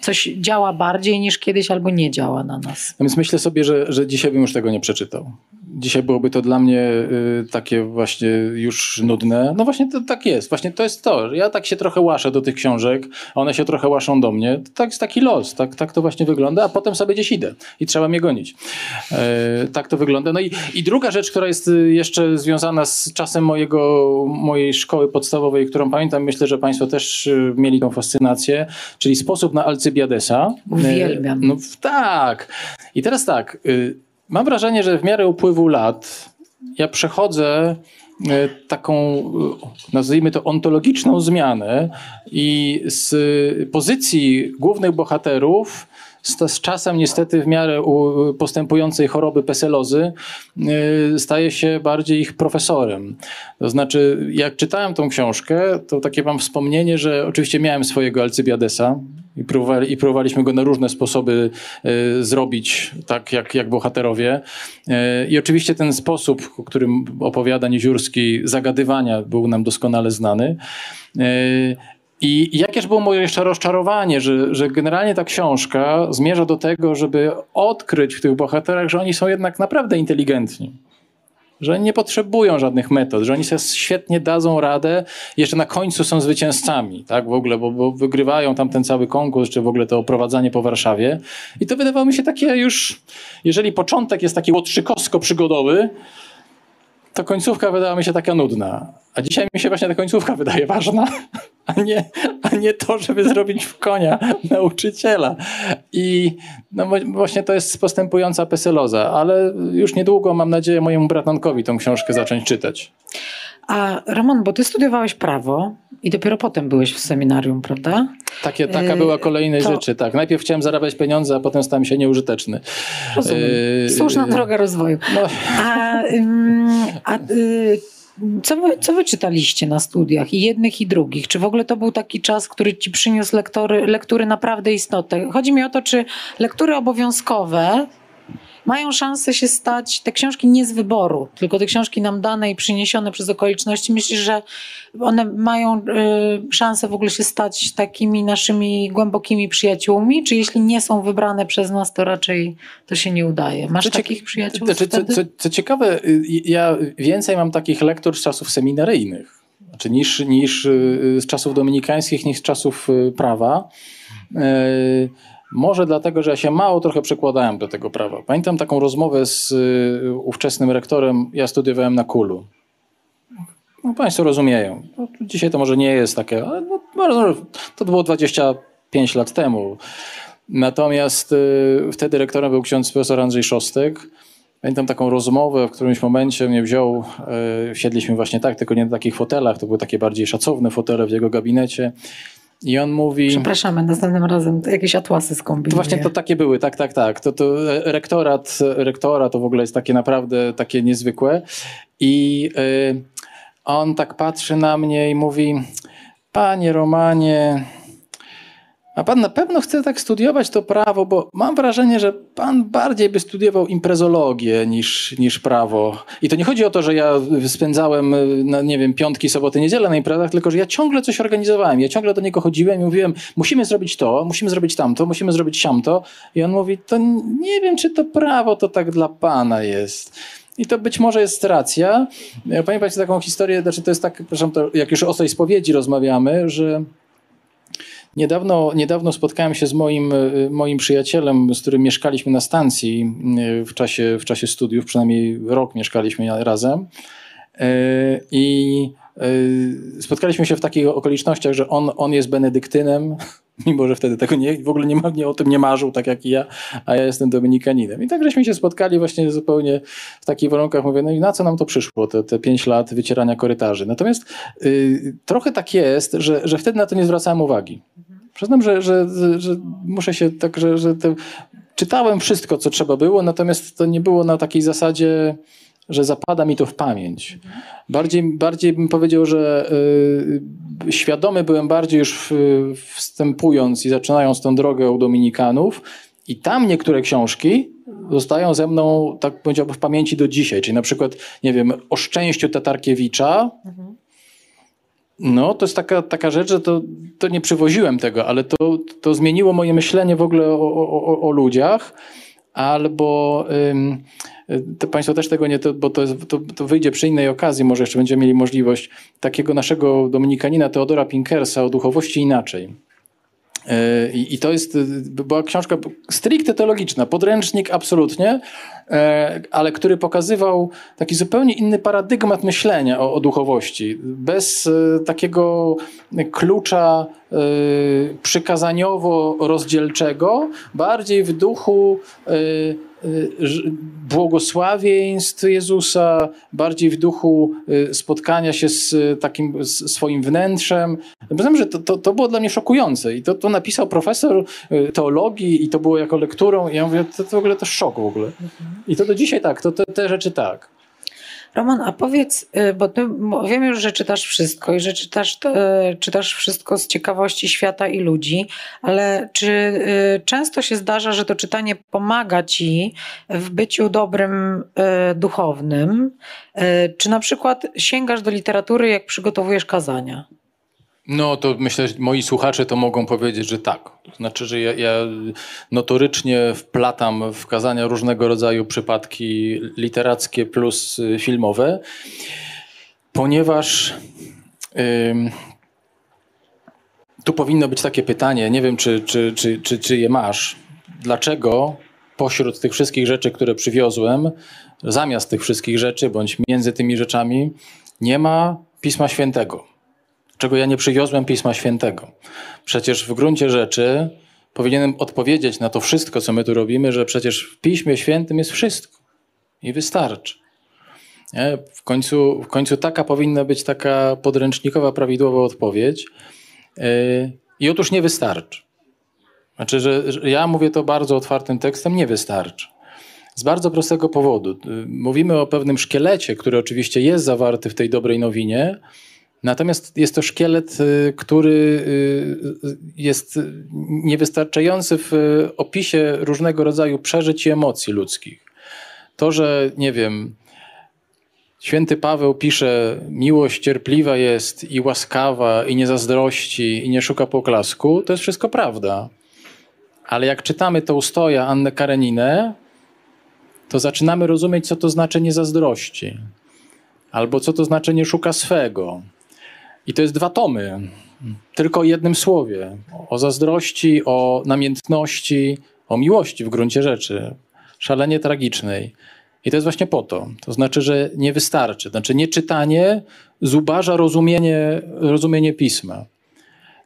Speaker 1: coś działa bardziej niż kiedyś albo nie działa na nas.
Speaker 2: No więc myślę sobie, że, że dzisiaj bym już tego nie przeczytał dzisiaj byłoby to dla mnie y, takie właśnie już nudne. No właśnie to tak jest. Właśnie to jest to. Ja tak się trochę łaszę do tych książek, one się trochę łaszą do mnie. Tak jest taki los. Tak, tak to właśnie wygląda, a potem sobie gdzieś idę i trzeba mnie gonić. E, tak to wygląda. No i, i druga rzecz, która jest y, jeszcze związana z czasem mojego, mojej szkoły podstawowej, którą pamiętam, myślę, że Państwo też y, mieli tą fascynację, czyli sposób na Alcybiadesa.
Speaker 1: Uwielbiam.
Speaker 2: E, no tak. I teraz tak. Mam wrażenie, że w miarę upływu lat ja przechodzę e, taką, e, nazwijmy to, ontologiczną zmianę i z pozycji głównych bohaterów z, z czasem niestety w miarę postępującej choroby peselozy e, staje się bardziej ich profesorem. To znaczy, jak czytałem tą książkę, to takie mam wspomnienie, że oczywiście miałem swojego Alcybiadesa, i, próbowali, i próbowaliśmy go na różne sposoby y, zrobić, tak jak, jak bohaterowie. Y, I oczywiście ten sposób, o którym opowiada Nieziórski, zagadywania był nam doskonale znany. Y, i jakież było moje jeszcze rozczarowanie, że, że generalnie ta książka zmierza do tego, żeby odkryć w tych bohaterach, że oni są jednak naprawdę inteligentni że nie potrzebują żadnych metod, że oni sobie świetnie dadzą radę, jeszcze na końcu są zwycięzcami, tak, w ogóle, bo, bo wygrywają tam ten cały konkurs, czy w ogóle to oprowadzanie po Warszawie. I to wydawało mi się takie już, jeżeli początek jest taki łotrzykowsko-przygodowy, to końcówka wydała mi się taka nudna. A dzisiaj mi się właśnie ta końcówka wydaje ważna, a nie, a nie to, żeby zrobić w konia nauczyciela. I no właśnie to jest postępująca peseloza, ale już niedługo mam nadzieję mojemu bratankowi tą książkę zacząć czytać.
Speaker 1: A Roman, bo ty studiowałeś prawo i dopiero potem byłeś w seminarium, prawda?
Speaker 2: Takie, taka była kolejnej
Speaker 1: to-
Speaker 2: rzeczy, tak. Najpierw chciałem zarabiać pieniądze, a potem stałem się nieużyteczny.
Speaker 1: Rozumiem.
Speaker 2: Yy,
Speaker 1: Słuszna
Speaker 2: yy,
Speaker 1: droga rozwoju.
Speaker 2: No,
Speaker 1: A, a y, co, wy, co wy czytaliście na studiach? I jednych, i drugich? Czy w ogóle to był taki czas, który ci przyniósł lektory, lektury naprawdę istotne? Chodzi mi o to, czy lektury obowiązkowe mają szansę się stać, te książki nie z wyboru, tylko te książki nam dane i przyniesione przez okoliczności. Myślisz, że one mają y, szansę w ogóle się stać takimi naszymi głębokimi przyjaciółmi? Czy jeśli nie są wybrane przez nas, to raczej to się nie udaje? Masz
Speaker 2: Co
Speaker 1: takich przyjaciół?
Speaker 2: Znaczy, co, co, co ciekawe, y, ja więcej mam takich lektur z czasów seminaryjnych, znaczy niż, niż y, z czasów dominikańskich, niż z czasów prawa. Może dlatego, że ja się mało trochę przekładałem do tego prawa. Pamiętam taką rozmowę z y, ówczesnym rektorem, ja studiowałem na Kulu. No, państwo rozumieją. No, dzisiaj to może nie jest takie, ale no, może- to było 25 lat temu. Natomiast y, wtedy rektorem był ksiądz profesor Andrzej Szostek. Pamiętam taką rozmowę, w którymś momencie mnie wziął, y, siedliśmy właśnie tak, tylko nie na takich fotelach, to były takie bardziej szacowne fotele w jego gabinecie. I on mówi...
Speaker 1: Przepraszamy, następnym razem jakieś atłasy
Speaker 2: To
Speaker 1: skombinuję.
Speaker 2: właśnie to takie były, tak, tak, tak. To, to rektorat, rektora to w ogóle jest takie naprawdę takie niezwykłe. I y, on tak patrzy na mnie i mówi: Panie Romanie, a pan na pewno chce tak studiować to prawo, bo mam wrażenie, że pan bardziej by studiował imprezologię niż, niż prawo. I to nie chodzi o to, że ja spędzałem, y, na, nie wiem, piątki, soboty, niedzielę na imprezach, tylko że ja ciągle coś organizowałem. Ja ciągle do niego chodziłem i mówiłem, musimy zrobić to, musimy zrobić tamto, musimy zrobić siamto. I on mówi, to nie wiem, czy to prawo to tak dla pana jest. I to być może jest racja. Państwo taką historię, znaczy to jest tak, przepraszam, to jak już o tej spowiedzi rozmawiamy, że Niedawno, niedawno spotkałem się z moim, y, moim przyjacielem, z którym mieszkaliśmy na stacji w czasie, w czasie studiów, przynajmniej rok mieszkaliśmy razem. Y, I y, spotkaliśmy się w takich okolicznościach, że on, on jest benedyktynem, mimo że wtedy tego nie, w ogóle nie, nie o tym nie marzył, tak jak i ja, a ja jestem dominikaninem. I tak żeśmy się spotkali właśnie zupełnie w takich warunkach. Mówię, no i na co nam to przyszło, te, te pięć lat wycierania korytarzy. Natomiast y, trochę tak jest, że, że wtedy na to nie zwracałem uwagi. Przyznam, że, że, że muszę się tak, że, że te, czytałem wszystko, co trzeba było, natomiast to nie było na takiej zasadzie, że zapada mi to w pamięć. Bardziej, bardziej bym powiedział, że y, świadomy byłem bardziej już wstępując i zaczynając tę drogę u Dominikanów i tam niektóre książki zostają ze mną, tak powiedziałbym, w pamięci do dzisiaj. Czyli na przykład, nie wiem, o szczęściu Tatarkiewicza, no, to jest taka, taka rzecz, że to, to nie przywoziłem tego, ale to, to zmieniło moje myślenie w ogóle o, o, o, ludziach. Albo ym, to Państwo też tego nie, to, bo to, jest, to, to wyjdzie przy innej okazji, może jeszcze będziemy mieli możliwość takiego naszego dominikanina Teodora Pinkersa o duchowości inaczej. Yy, I, to jest, y, była książka stricte teologiczna, podręcznik absolutnie, ale który pokazywał taki zupełnie inny paradygmat myślenia o, o duchowości. Bez e, takiego klucza e, przykazaniowo-rozdzielczego, bardziej w duchu e, e, błogosławieństw Jezusa, bardziej w duchu e, spotkania się z e, takim z swoim wnętrzem. Wiem, że to, to, to było dla mnie szokujące i to, to napisał profesor e, teologii i to było jako lekturą i ja mówię, to, to w ogóle to szok w ogóle. I to do dzisiaj tak, to, to te rzeczy tak.
Speaker 1: Roman, a powiedz, y, bo ty wiem już, że czytasz wszystko i że czytasz, y, czytasz wszystko z ciekawości świata i ludzi, ale czy y, często się zdarza, że to czytanie pomaga ci w byciu dobrym duchownym? Czy na przykład sięgasz do literatury, jak przygotowujesz kazania?
Speaker 2: No to myślę, że moi słuchacze to mogą powiedzieć, że tak. To znaczy, że ja, ja notorycznie wplatam w kazania różnego rodzaju przypadki literackie plus y, filmowe, ponieważ ym, tu powinno być takie pytanie, nie wiem czy, czy, czy, czy, czy je masz. Dlaczego pośród tych wszystkich rzeczy, które przywiozłem, zamiast tych wszystkich rzeczy, bądź między tymi rzeczami, nie ma Pisma Świętego? Czego ja nie przywiozłem Pisma Świętego. Przecież w gruncie rzeczy powinienem odpowiedzieć na to wszystko, co my tu robimy, że przecież w Piśmie Świętym jest wszystko i wystarczy. Nie? W, końcu, w końcu taka powinna być taka podręcznikowa, prawidłowa odpowiedź. Yy, I otóż nie wystarczy. Znaczy, że, że ja mówię to bardzo otwartym tekstem, nie wystarczy. Z bardzo prostego powodu. Yy, mówimy o pewnym szkielecie, który oczywiście jest zawarty w tej dobrej nowinie, Natomiast jest to szkielet, yy, który jest niewystarczający w opisie różnego rodzaju przeżyć i emocji ludzkich. To, że nie wiem, Święty Paweł pisze: Miłość cierpliwa jest i łaskawa, i nie zazdrości, i nie szuka poklasku. To jest wszystko prawda. Ale jak czytamy to ustoja Annę Kareninę, to zaczynamy rozumieć, co to znaczy nie zazdrości, albo co to znaczy nie szuka swego. I to jest dwa tomy, tylko jednym słowie: o zazdrości, o namiętności, o miłości w gruncie rzeczy, szalenie tragicznej. I to jest właśnie po to. To znaczy, że nie wystarczy. Znaczy, nie czytanie zubaża rozumienie, rozumienie pisma.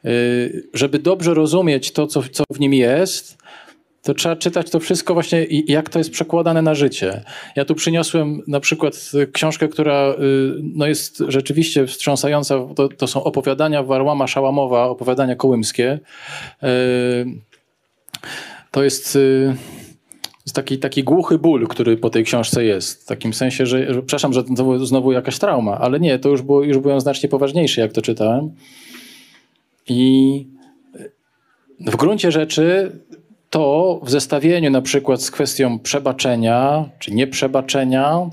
Speaker 2: Yy, żeby dobrze rozumieć to, co, co w nim jest, to trzeba czytać to wszystko właśnie, jak to jest przekładane na życie. Ja tu przyniosłem na przykład książkę, która yy, no jest rzeczywiście wstrząsająca. To, to są opowiadania Warłama Szałamowa, opowiadania kołymskie. Yy, to jest jest taki, taki głuchy ból, który po tej książce jest. W takim sensie, że, że przepraszam, że znowu, znowu jakaś trauma, ale nie, to już, było, już byłem znacznie poważniejszy, jak to czytałem. I w gruncie rzeczy to w zestawieniu na przykład z kwestią przebaczenia, czy nieprzebaczenia,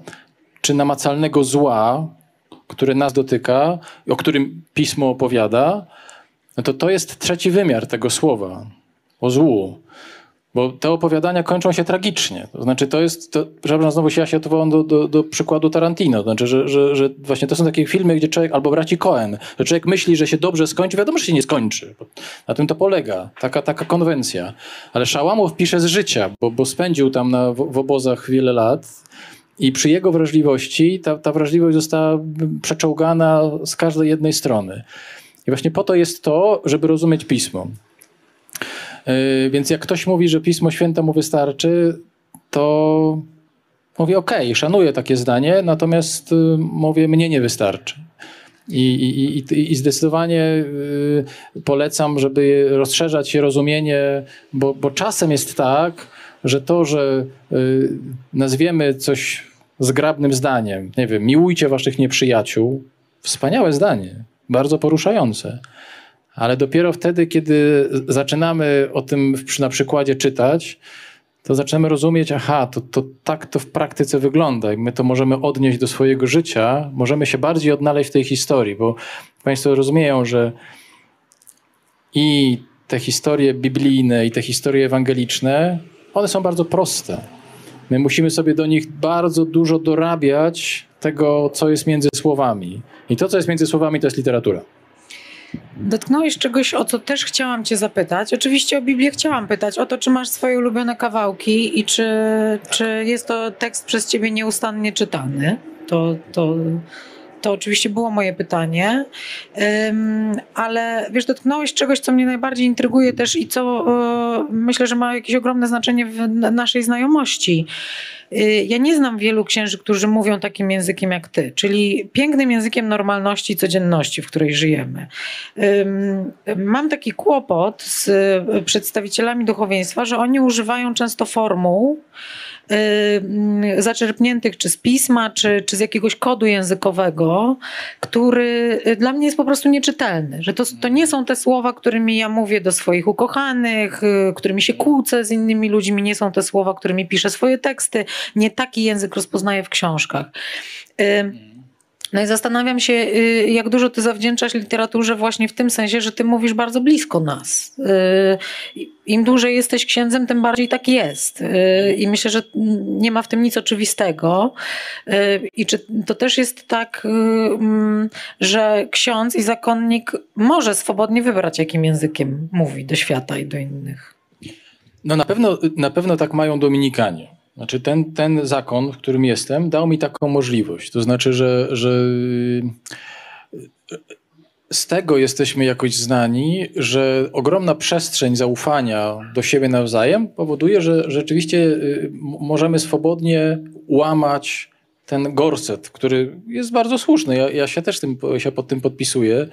Speaker 2: czy namacalnego zła, które nas dotyka, o którym pismo opowiada, no to to jest trzeci wymiar tego słowa o złu. Bo te opowiadania kończą się tragicznie. To znaczy, to jest, to, przepraszam, znowu się ja się odwołam do, do, do przykładu Tarantino. To znaczy, że, że, że właśnie to są takie filmy, gdzie człowiek, albo braci Cohen, że człowiek myśli, że się dobrze skończy, wiadomo, że się nie skończy. Na tym to polega, taka, taka konwencja. Ale Szałamow pisze z życia, bo, bo spędził tam na, w, w obozach wiele lat i przy jego wrażliwości ta, ta wrażliwość została przeczołgana z każdej jednej strony. I właśnie po to jest to, żeby rozumieć pismo. Yy, więc jak ktoś mówi, że Pismo Święte mu wystarczy, to mówię, okej, szanuję takie zdanie, natomiast y, mówię, mnie nie wystarczy. I, i, i, I, zdecydowanie y, polecam, żeby rozszerzać się rozumienie, bo, bo czasem jest tak, że to, że y, nazwiemy coś zgrabnym zdaniem, nie wiem, miłujcie waszych nieprzyjaciół, wspaniałe zdanie, bardzo poruszające ale dopiero wtedy, kiedy zaczynamy o tym na przykładzie czytać, to zaczynamy rozumieć, aha, to, to tak to w praktyce wygląda i my to możemy odnieść do swojego życia, możemy się bardziej odnaleźć w tej historii, bo Państwo rozumieją, że i te historie biblijne, i te historie ewangeliczne, one są bardzo proste. My musimy sobie do nich bardzo dużo dorabiać tego, co jest między słowami. I to, co jest między słowami, to jest literatura.
Speaker 1: Dotknąłeś czegoś, o co też chciałam Cię zapytać. Oczywiście o Biblię chciałam pytać, o to, czy masz swoje ulubione kawałki i czy, czy jest to tekst przez Ciebie nieustannie czytany. To, to, to oczywiście było moje pytanie, ale wiesz, dotknąłeś czegoś, co mnie najbardziej intryguje też i co myślę, że ma jakieś ogromne znaczenie w naszej znajomości. Y, ja nie znam wielu księży, którzy mówią takim językiem jak ty, czyli pięknym językiem normalności i codzienności, w której żyjemy. Mam taki kłopot z przedstawicielami duchowieństwa, że oni używają często formuł, zaczerpniętych czy z pisma, czy, czy z jakiegoś kodu językowego, który y, dla mnie jest po prostu nieczytelny. Że to, to nie są te słowa, którymi ja mówię do swoich ukochanych, y, którymi się kłócę z innymi ludźmi, nie są te słowa, którymi piszę swoje teksty. Nie taki język rozpoznaję w książkach. No i zastanawiam się, y, jak dużo ty zawdzięczasz literaturze właśnie w tym sensie, że ty mówisz bardzo blisko nas. Y, Im dłużej jesteś księdzem, tym bardziej tak jest. Y, I myślę, że nie ma w tym nic oczywistego. I czy to też jest tak, mm, że ksiądz i zakonnik może swobodnie wybrać, jakim językiem mówi do świata i do innych?
Speaker 2: No na pewno, na pewno tak mają Dominikanie. Znaczy ten, ten zakon, w którym jestem, dał mi taką możliwość. To znaczy, że, że z tego jesteśmy jakoś znani, że ogromna przestrzeń zaufania do siebie nawzajem powoduje, że rzeczywiście y, możemy swobodnie łamać ten gorset, który jest bardzo słuszny. Ja, ja się też tym, się pod tym podpisuję.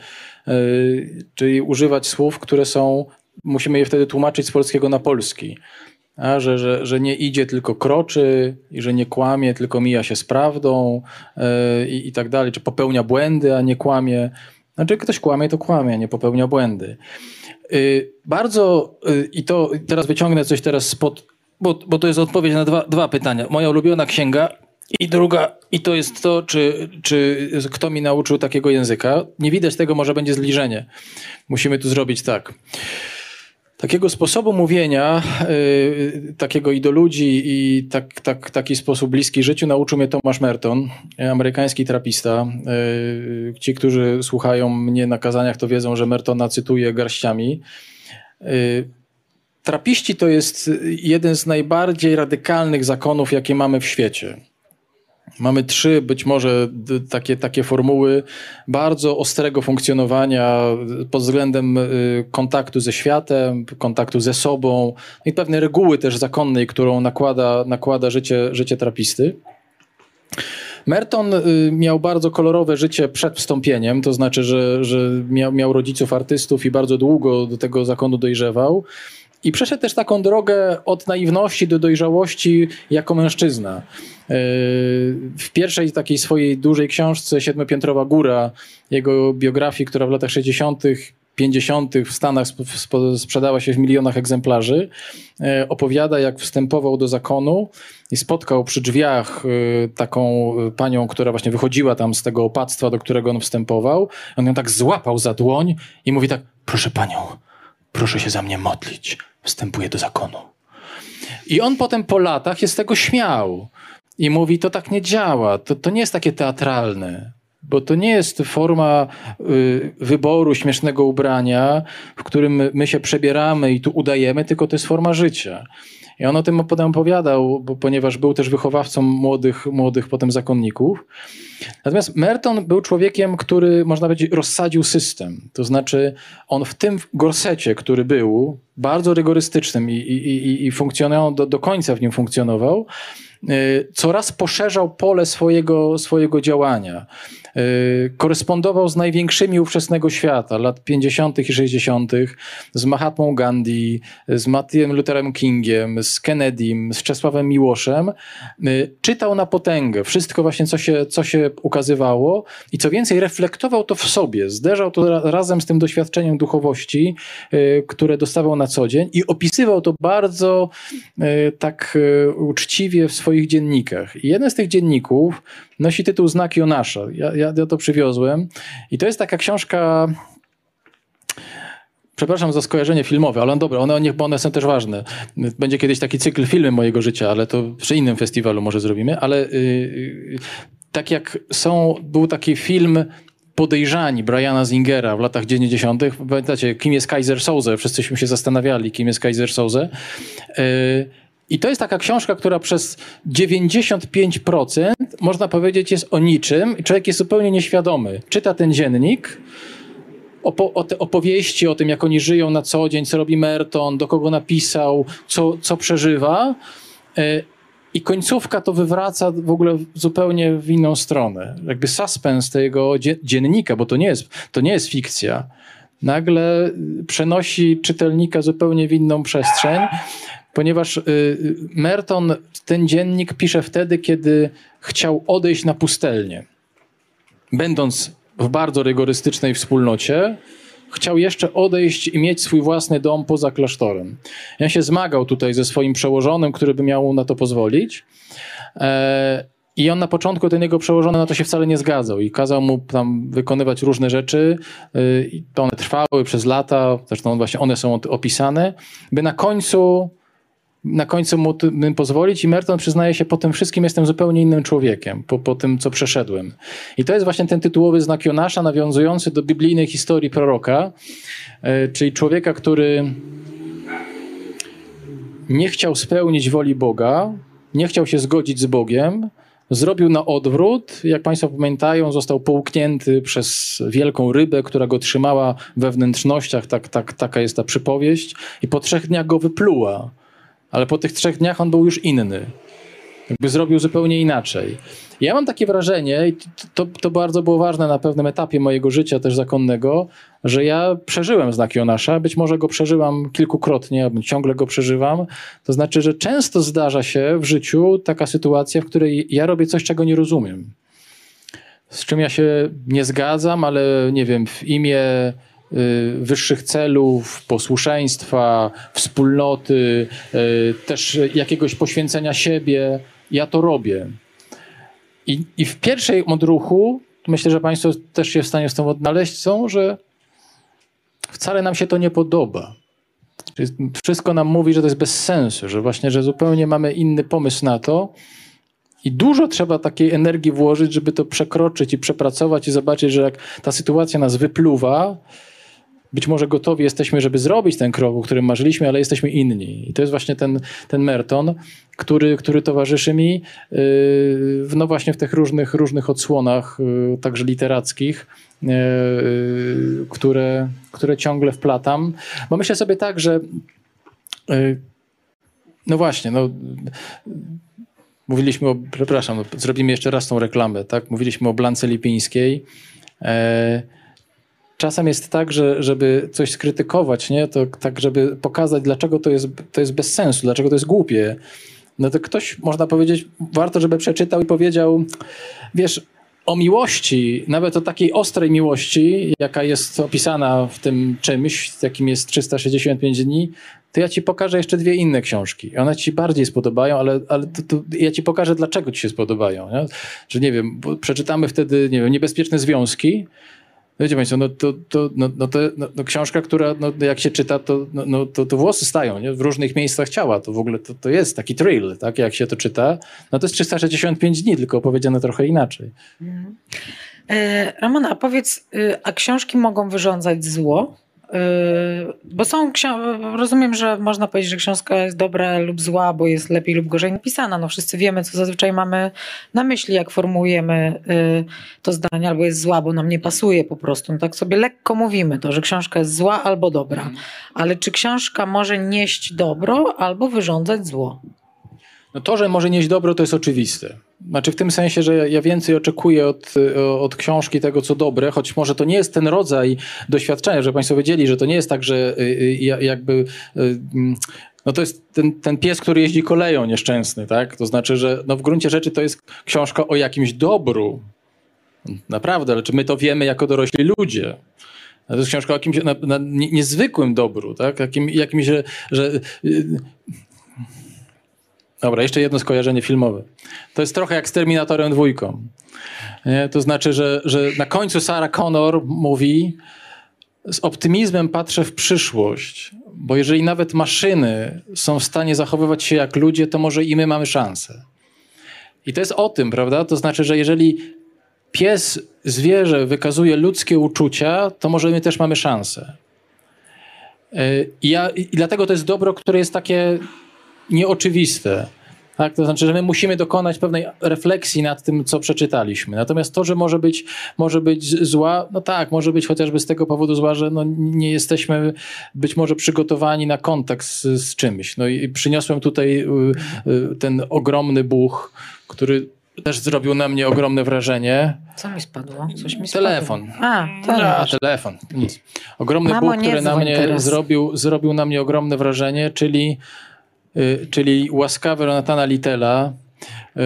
Speaker 2: Yy, czyli używać słów, które są, musimy je wtedy tłumaczyć z polskiego na polski. A, że, że, że nie idzie, tylko kroczy i że nie kłamie, tylko mija się z prawdą yy, i tak dalej, czy popełnia błędy, a nie kłamie. Znaczy, ktoś kłamie, to kłamie, nie popełnia błędy. Yy, bardzo, yy, i to teraz wyciągnę coś teraz spod, bo, bo to jest odpowiedź na dwa, dwa pytania. Moja ulubiona księga i druga, i to jest to, czy, czy kto mi nauczył takiego języka. Nie widać tego, może będzie zbliżenie. Musimy tu zrobić tak. Takiego sposobu mówienia, yy, takiego i do ludzi, i tak, tak, taki sposób bliski życiu nauczył mnie Tomasz Merton, amerykański trapista. Yy, ci, którzy słuchają mnie na kazaniach, to wiedzą, że Mertona cytuję garściami. Yy, trapiści to jest jeden z najbardziej radykalnych zakonów, jakie mamy w świecie. Mamy trzy być może takie, takie formuły bardzo ostrego funkcjonowania pod względem y, kontaktu ze światem, kontaktu ze sobą i pewnej reguły też zakonnej, którą nakłada, nakłada życie, życie trapisty. Merton y, miał bardzo kolorowe życie przed wstąpieniem, to znaczy, że, że miał, miał rodziców artystów i bardzo długo do tego zakonu dojrzewał. I przeszedł też taką drogę od naiwności do dojrzałości jako mężczyzna. Yy, w pierwszej takiej swojej dużej książce Siedmiopiętrowa Góra, jego biografii, która w latach 60., 50. w Stanach sprzedała się w milionach egzemplarzy, yy, opowiada, jak wstępował do zakonu i spotkał przy drzwiach yy, taką panią, która właśnie wychodziła tam z tego opactwa, do którego on wstępował. On ją tak złapał za dłoń i mówi tak: Proszę panią, proszę się za mnie modlić. Wstępuję do zakonu. I on potem po latach jest tego śmiał. I mówi, to tak nie działa, to, to nie jest takie teatralne, bo to nie jest forma y, wyboru śmiesznego ubrania, w którym my się przebieramy i tu udajemy, tylko to jest forma życia. I on o tym potem opowiadał, bo, ponieważ był też wychowawcą młodych, młodych potem zakonników. Natomiast Merton był człowiekiem, który, można powiedzieć, rozsadził system. To znaczy, on w tym gorsecie, który był, bardzo rygorystycznym i, i, i, i funkcjonował, do, do końca w nim funkcjonował, Y, coraz poszerzał pole swojego, swojego działania. Y, korespondował z największymi ówczesnego świata, lat 50. i 60., z Mahatmą Gandhi, z Martinem Lutherem Kingiem, z Kennedym, z Czesławem Miłoszem. Y, czytał na potęgę wszystko właśnie, co się, co się ukazywało i co więcej, reflektował to w sobie, zderzał to razem z tym doświadczeniem duchowości, które dostawał na co dzień i opisywał to bardzo tak uczciwie w swoich dziennikach. I jeden z tych dzienników nosi tytuł Znak Jonasza. Ja, ja, ja to przywiozłem. I to jest taka książka Przepraszam za skojarzenie filmowe, ale dobra, one, niech, bo one są też ważne. Będzie kiedyś taki cykl filmy mojego życia, ale to przy innym festiwalu może zrobimy, ale yy, tak jak są, był taki film Podejrzani Briana Zingera w latach 90. Pamiętacie, kim jest Kaiser Soze? Wszyscyśmy się zastanawiali, kim jest Kaiser Soze. Yy, i to jest taka książka, która przez 95% można powiedzieć jest o niczym. Człowiek jest zupełnie nieświadomy. Czyta ten dziennik, opo o te opowieści o tym, jak oni żyją na co dzień, co robi Merton, do kogo napisał, co, co przeżywa. E, I końcówka to wywraca w ogóle zupełnie w inną stronę. Jakby suspens tego dziennika, bo to nie jest, to nie jest fikcja nagle przenosi czytelnika zupełnie w inną przestrzeń ponieważ y, y, Merton ten dziennik pisze wtedy, kiedy chciał odejść na pustelnię. Będąc w bardzo rygorystycznej wspólnocie, chciał jeszcze odejść i mieć swój własny dom poza klasztorem. Ja się zmagał tutaj ze swoim przełożonym, który by miał na to pozwolić. E, I on na początku, ten jego przełożony na to się wcale nie zgadzał i kazał mu tam wykonywać różne rzeczy. Y, I to one trwały przez lata, zresztą właśnie one są opisane, by na końcu na końcu mu tym pozwolić i Merton przyznaje się, po tym wszystkim jestem zupełnie innym człowiekiem, po, po tym, co przeszedłem. I to jest właśnie ten tytułowy znak Jonasza, nawiązujący do biblijnej historii proroka, e, czyli człowieka, który nie chciał spełnić woli Boga, nie chciał się zgodzić z Bogiem, zrobił na odwrót. Jak Państwo pamiętają, został połknięty przez wielką rybę, która go trzymała we wnętrznościach. Tak, tak, taka jest ta przypowieść. I po trzech dniach go wypluła ale po tych trzech dniach on był już inny. Jakby zrobił zupełnie inaczej. Ja mam takie wrażenie, i to, to bardzo było ważne na pewnym etapie mojego życia też zakonnego, że ja przeżyłem znak Jonasza, być może go przeżyłam kilkukrotnie, ciągle go przeżywam. To znaczy, że często zdarza się w życiu taka sytuacja, w której ja robię coś, czego nie rozumiem. Z czym ja się nie zgadzam, ale nie wiem, w imię wyższych celów, posłuszeństwa, wspólnoty, y, też jakiegoś poświęcenia siebie, ja to robię. I, I w pierwszej odruchu, myślę, że Państwo też się w stanie z tym odnaleźć, są, że wcale nam się to nie podoba. Wszystko nam mówi, że to jest bez sensu, że właśnie, że zupełnie mamy inny pomysł na to. I dużo trzeba takiej energii włożyć, żeby to przekroczyć i przepracować i zobaczyć, że jak ta sytuacja nas wypluwa, być może gotowi jesteśmy, żeby zrobić ten krok, o którym marzyliśmy, ale jesteśmy inni. I to jest właśnie ten, ten Merton, który, który towarzyszy mi yy, no właśnie w tych różnych, różnych odsłonach, yy, także literackich, yy, które, które ciągle wplatam. Bo myślę sobie tak, że no właśnie, no mówiliśmy o, przepraszam, no, zrobimy jeszcze raz tą reklamę, tak? Mówiliśmy o Blance Lipińskiej. Czasem jest tak, że żeby coś skrytykować, nie? to tak, żeby pokazać, dlaczego to jest, to jest bez sensu, dlaczego to jest głupie, no to ktoś, można powiedzieć, warto, żeby przeczytał i powiedział, wiesz, o miłości, nawet o takiej ostrej miłości, jaka jest opisana w tym czymś, jakim jest 365 dni, to ja ci pokażę jeszcze dwie inne książki. One ci bardziej spodobają, ale, ale to, to ja ci pokażę, dlaczego ci się spodobają. Nie? Że nie wiem, przeczytamy wtedy, nie wiem, Niebezpieczne Związki, wiecie Państwo, no to, to, no, no to no, no książka, która no, jak się czyta, to, no, no, to, to włosy stają nie? w różnych miejscach ciała. To w ogóle to, to jest taki thrill, tak? jak się to czyta. No to jest 365 dni, tylko opowiedziane trochę inaczej. Mhm.
Speaker 1: E, Ramona, powiedz, y, a książki mogą wyrządzać zło? Bo są, rozumiem, że można powiedzieć, że książka jest dobra lub zła, bo jest lepiej lub gorzej napisana. No wszyscy wiemy, co zazwyczaj mamy na myśli, jak formułujemy yy, to zdanie, albo jest zła, bo nam nie pasuje po prostu. No tak sobie lekko mówimy to, że książka jest zła albo dobra. Ale czy książka może nieść dobro albo wyrządzać zło?
Speaker 2: No to, że może nieść dobro, to jest oczywiste. Znaczy w tym sensie, że ja więcej oczekuję od, od książki tego, co dobre, choć może to nie jest ten rodzaj doświadczenia, że Państwo wiedzieli, że to nie jest tak, że y, y, jakby mm, no to jest ten, ten pies, który jeździ koleją nieszczęsny, tak? To znaczy, że no w gruncie rzeczy to jest książka o jakimś dobru. Naprawdę, ale czy my to wiemy jako dorośli ludzie? To jest książka o jakimś na, na niezwykłym dobru, tak? Jakim, jakimś, że, że Dobra, jeszcze jedno skojarzenie filmowe. To jest trochę jak z Terminatorem dwójką. Nie? To znaczy, że, że na końcu Sarah Connor mówi z optymizmem patrzę w przyszłość, bo jeżeli nawet maszyny są w stanie zachowywać się jak ludzie, to może i my mamy szansę. I to jest o tym, prawda? To znaczy, że jeżeli pies, zwierzę wykazuje ludzkie uczucia, to może my też mamy szansę. I, ja, I dlatego to jest dobro, które jest takie nieoczywiste. Tak, to znaczy, że my musimy dokonać pewnej refleksji nad tym, co przeczytaliśmy. Natomiast to, że może być, może być zła, no tak, może być chociażby z tego powodu zła, że no nie jesteśmy być może przygotowani na kontakt z, z czymś. No i przyniosłem tutaj y, y, ten ogromny buch, który też zrobił na mnie ogromne wrażenie.
Speaker 1: Co mi spadło? Coś mi
Speaker 2: telefon.
Speaker 1: Spadło. A, telefon.
Speaker 2: A, telefon. Nic. Ogromny Mamo, buch, który na mnie zrobił, zrobił na mnie ogromne wrażenie, czyli czyli Łaskawy Ronatana Littela, y,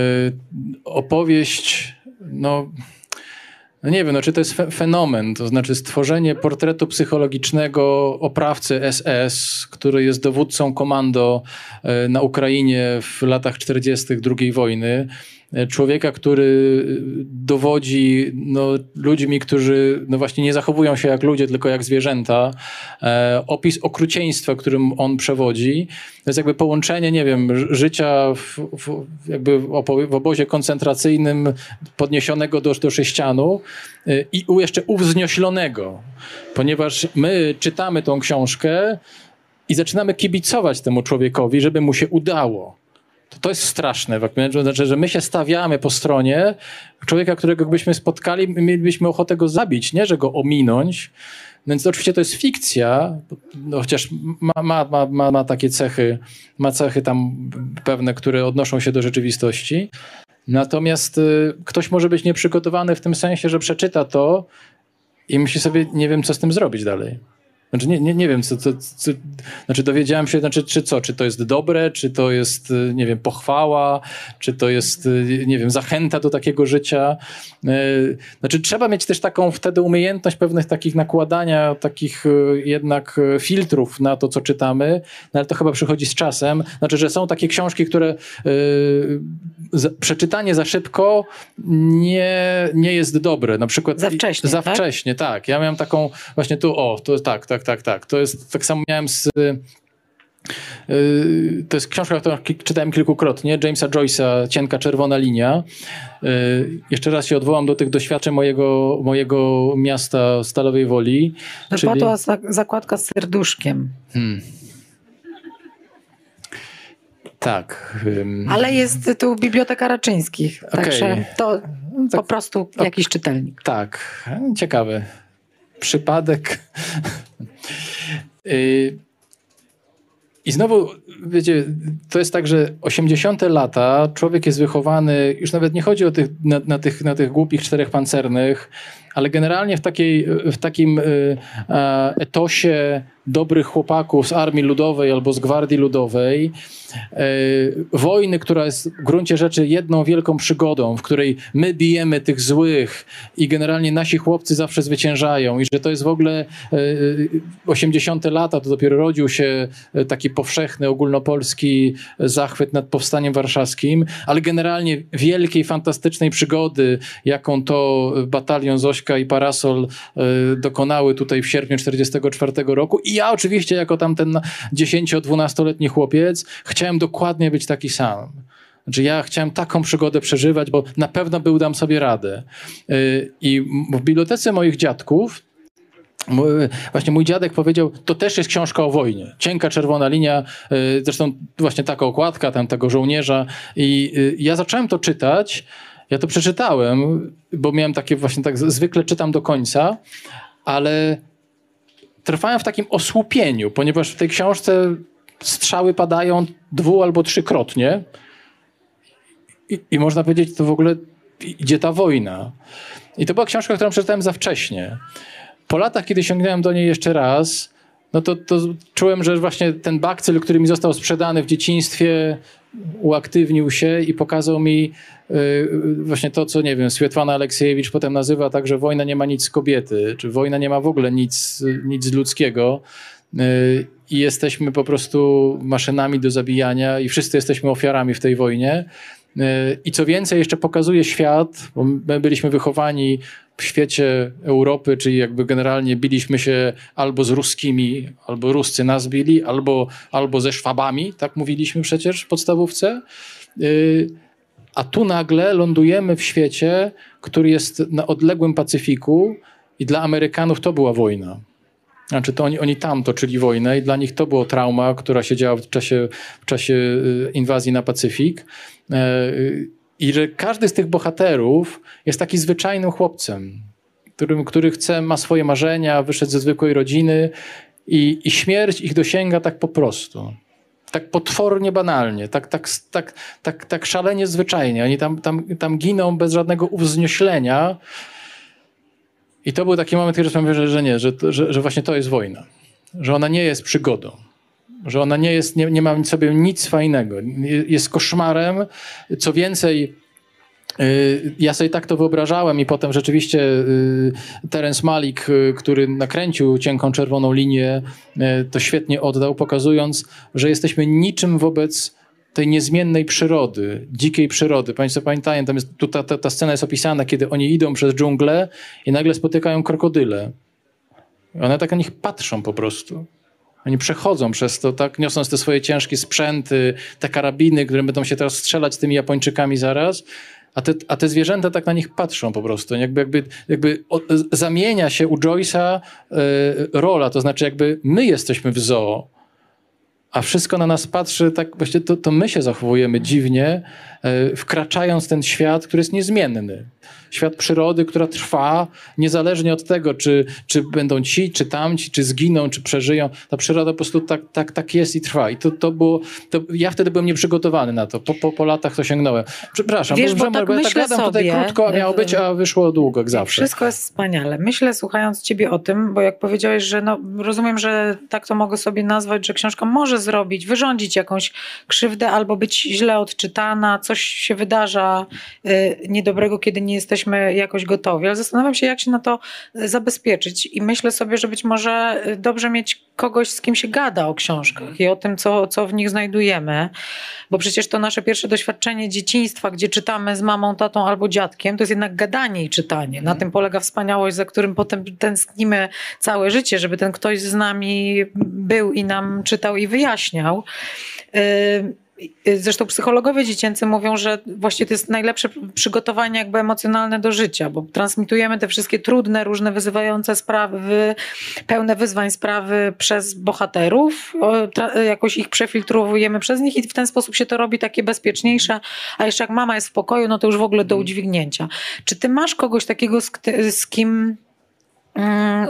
Speaker 2: opowieść, no, no nie wiem, no, czy to jest fenomen, to znaczy stworzenie portretu psychologicznego oprawcy SS, który jest dowódcą komando y, na Ukrainie w latach 40. II wojny, człowieka, który dowodzi no, ludźmi, którzy no właśnie nie zachowują się jak ludzie, tylko jak zwierzęta. E, opis okrucieństwa, którym on przewodzi. To jest jakby połączenie, nie wiem, życia w, w jakby w obozie koncentracyjnym podniesionego do, do sześcianu e, i jeszcze uwznioślonego, ponieważ my czytamy tą książkę i zaczynamy kibicować temu człowiekowi, żeby mu się udało To, to jest straszne. Znaczy, że my się stawiamy po stronie człowieka, którego byśmy spotkali, mielibyśmy ochotę go zabić, nie, że go ominąć. Więc oczywiście to jest fikcja, no chociaż ma, ma, ma, ma takie cechy, ma cechy tam pewne, które odnoszą się do rzeczywistości. Natomiast y, ktoś może być nieprzygotowany w tym sensie, że przeczyta to i myśli sobie, nie wiem, co z tym zrobić dalej. Znaczy nie, nie, nie wiem, co, co, co, znaczy dowiedziałem się, znaczy, czy co, czy to jest dobre, czy to jest, y, nie wiem, pochwała, czy to jest, y, nie wiem, zachęta do takiego życia. Y, znaczy trzeba mieć też taką wtedy umiejętność pewnych takich nakładania, takich jednak filtrów na to, co czytamy, no ale to chyba przychodzi z czasem. Znaczy, że są takie książki, które przeczytanie za szybko nie, nie jest dobre. Na przykład
Speaker 1: za wcześnie,
Speaker 2: Za
Speaker 1: tak?
Speaker 2: wcześnie, tak. Ja miałem taką właśnie tu, o, to tak, tak, tak, tak. To jest, tak samo miałem z y, to jest książka, którą czytałem kilkukrotnie, Jamesa Joyce'a, Cienka czerwona linia. Y, jeszcze raz się odwołam do tych doświadczeń mojego, mojego miasta Stalowej Woli.
Speaker 1: Wypadła czyli... zakładka z serduszkiem. Hmm.
Speaker 2: Tak.
Speaker 1: Ale jest tu Biblioteka Raczyńskich, okay. także to tak, po prostu jakiś czytelnik.
Speaker 2: Tak, ciekawe. Przypadek. Y, I znowu, wiecie, to jest tak, że 80. lata, człowiek jest wychowany, już nawet nie chodzi o tych, na, na tych, na tych głupich czterech pancernych, ale generalnie w, takiej, w takim y, etosie dobrych chłopaków z Armii Ludowej albo z Gwardii Ludowej, e, wojny, która jest w gruncie rzeczy jedną wielką przygodą, w której my bijemy tych złych i generalnie nasi chłopcy zawsze zwyciężają i że to jest w ogóle e, 80. lata, to dopiero rodził się e, taki powszechny, ogólnopolski zachwyt nad powstaniem warszawskim, ale generalnie wielkiej, fantastycznej przygody, jaką to batalion Zośka i Parasol e, dokonały tutaj w sierpniu 1944 roku i ja oczywiście jako tamten 10-12-letni chłopiec chciałem dokładnie być taki sam. Znaczy ja chciałem taką przygodę przeżywać, bo na pewno by udam sobie radę. Y, I w bibliotece moich dziadków Właśnie mój dziadek powiedział, to też jest książka o wojnie. Cienka czerwona linia, y, zresztą właśnie taka okładka tam tego żołnierza. I y, ja zacząłem to czytać. Ja to przeczytałem, bo miałem takie właśnie tak, zwykle czytam do końca, ale trwałem w takim osłupieniu, ponieważ w tej książce strzały padają dwu albo trzykrotnie i, i można powiedzieć, to w ogóle idzie ta wojna. I to była książka, którą przeczytałem za wcześnie. Po latach, kiedy sięgnąłem do niej jeszcze raz, no to, to czułem, że właśnie ten bakcyl, który mi został sprzedany w dzieciństwie, uaktywnił się i pokazał mi y, właśnie to, co nie wiem, Swietłana Aleksiejewicz potem nazywa tak, że wojna nie ma nic z kobiety, czy wojna nie ma w ogóle nic, nic ludzkiego y, i jesteśmy po prostu maszynami do zabijania i wszyscy jesteśmy ofiarami w tej wojnie. Y, I co więcej, jeszcze pokazuje świat, bo my byliśmy wychowani w świecie Europy, czyli jakby generalnie biliśmy się albo z ruskimi, albo Ruscy nas bili, albo, albo ze Szwabami, tak mówiliśmy przecież w podstawówce. Y, a tu nagle lądujemy w świecie, który jest na odległym Pacyfiku i dla Amerykanów to była wojna. Znaczy to oni, oni tam toczyli wojnę i dla nich to było trauma, która się działa w czasie, w czasie y, inwazji na Pacyfik. Y, i że każdy z tych bohaterów jest taki zwyczajnym chłopcem, którym, który chce, ma swoje marzenia, wyszedł ze zwykłej rodziny i, i śmierć ich dosięga tak po prostu. Tak potwornie banalnie, tak, tak, tak, tak, tak szalenie zwyczajnie. Oni tam, tam, tam giną bez żadnego uwznieślenia. I to był taki moment, kiedy sobie że, że nie, że, że, że właśnie to jest wojna. Że ona nie jest przygodą że ona nie, jest, nie, nie ma w sobie nic fajnego, jest koszmarem. Co więcej, y, ja sobie tak to wyobrażałem i potem rzeczywiście y, Terence Malik, y, który nakręcił cienką czerwoną linię, to świetnie oddał, pokazując, że jesteśmy niczym wobec tej niezmiennej przyrody, dzikiej przyrody. Państwo pamiętają, tam jest, tu ta, ta, ta scena jest opisana, kiedy oni idą przez dżunglę i nagle spotykają krokodyle. One tak na nich patrzą po prostu. Oni przechodzą przez to, tak, niosąc te swoje ciężkie sprzęty, te karabiny, które będą się teraz strzelać z tymi Japończykami zaraz, a te, a te zwierzęta tak na nich patrzą po prostu. Jakby, jakby, jakby o, zamienia się u Joyce'a y, rola, to znaczy jakby my jesteśmy w zoo, a wszystko na nas patrzy, tak właśnie to, to my się zachowujemy dziwnie, wkraczając ten świat, który jest niezmienny świat przyrody, która trwa niezależnie od tego, czy, czy będą ci, czy tamci, czy zginą, czy przeżyją. Ta przyroda po prostu tak, tak, tak jest i trwa. I to, to było, to ja wtedy byłem nieprzygotowany na to. Po, po, po latach to sięgnąłem. Przepraszam,
Speaker 1: Wiesz, bo,
Speaker 2: bo,
Speaker 1: tak
Speaker 2: bo ja tak gadam
Speaker 1: sobie,
Speaker 2: tutaj krótko, a miało być, a wyszło długo, jak zawsze.
Speaker 1: Wszystko jest wspaniale. Myślę, słuchając ciebie o tym, bo jak powiedziałeś, że no, rozumiem, że tak to mogę sobie nazwać, że książka może zrobić, wyrządzić jakąś krzywdę albo być źle odczytana, coś się wydarza y, niedobrego, kiedy nie jesteśmy jakoś gotowi, ale zastanawiam się, jak się na to e, zabezpieczyć. I myślę sobie, że być może e, dobrze mieć kogoś, z kim się gada o książkach i o tym, co, co w nich znajdujemy. Bo przecież to nasze pierwsze doświadczenie dzieciństwa, gdzie czytamy z mamą, tatą albo dziadkiem, to jest jednak gadanie i czytanie. Na tym polega wspaniałość, za którym potem tęsknimy całe życie, żeby ten ktoś z nami był i nam czytał i wyjaśniał. Yy, Zresztą psychologowie dziecięcy mówią, że właściwie to jest najlepsze przygotowanie jakby emocjonalne do życia, bo transmitujemy te wszystkie trudne, różne wyzywające sprawy, pełne wyzwań sprawy przez bohaterów, jakoś ich przefiltrowujemy przez nich i w ten sposób się to robi takie bezpieczniejsze, a jeszcze jak mama jest w pokoju, no to już w ogóle do mhm. udźwignięcia. Czy ty masz kogoś takiego, z, z kim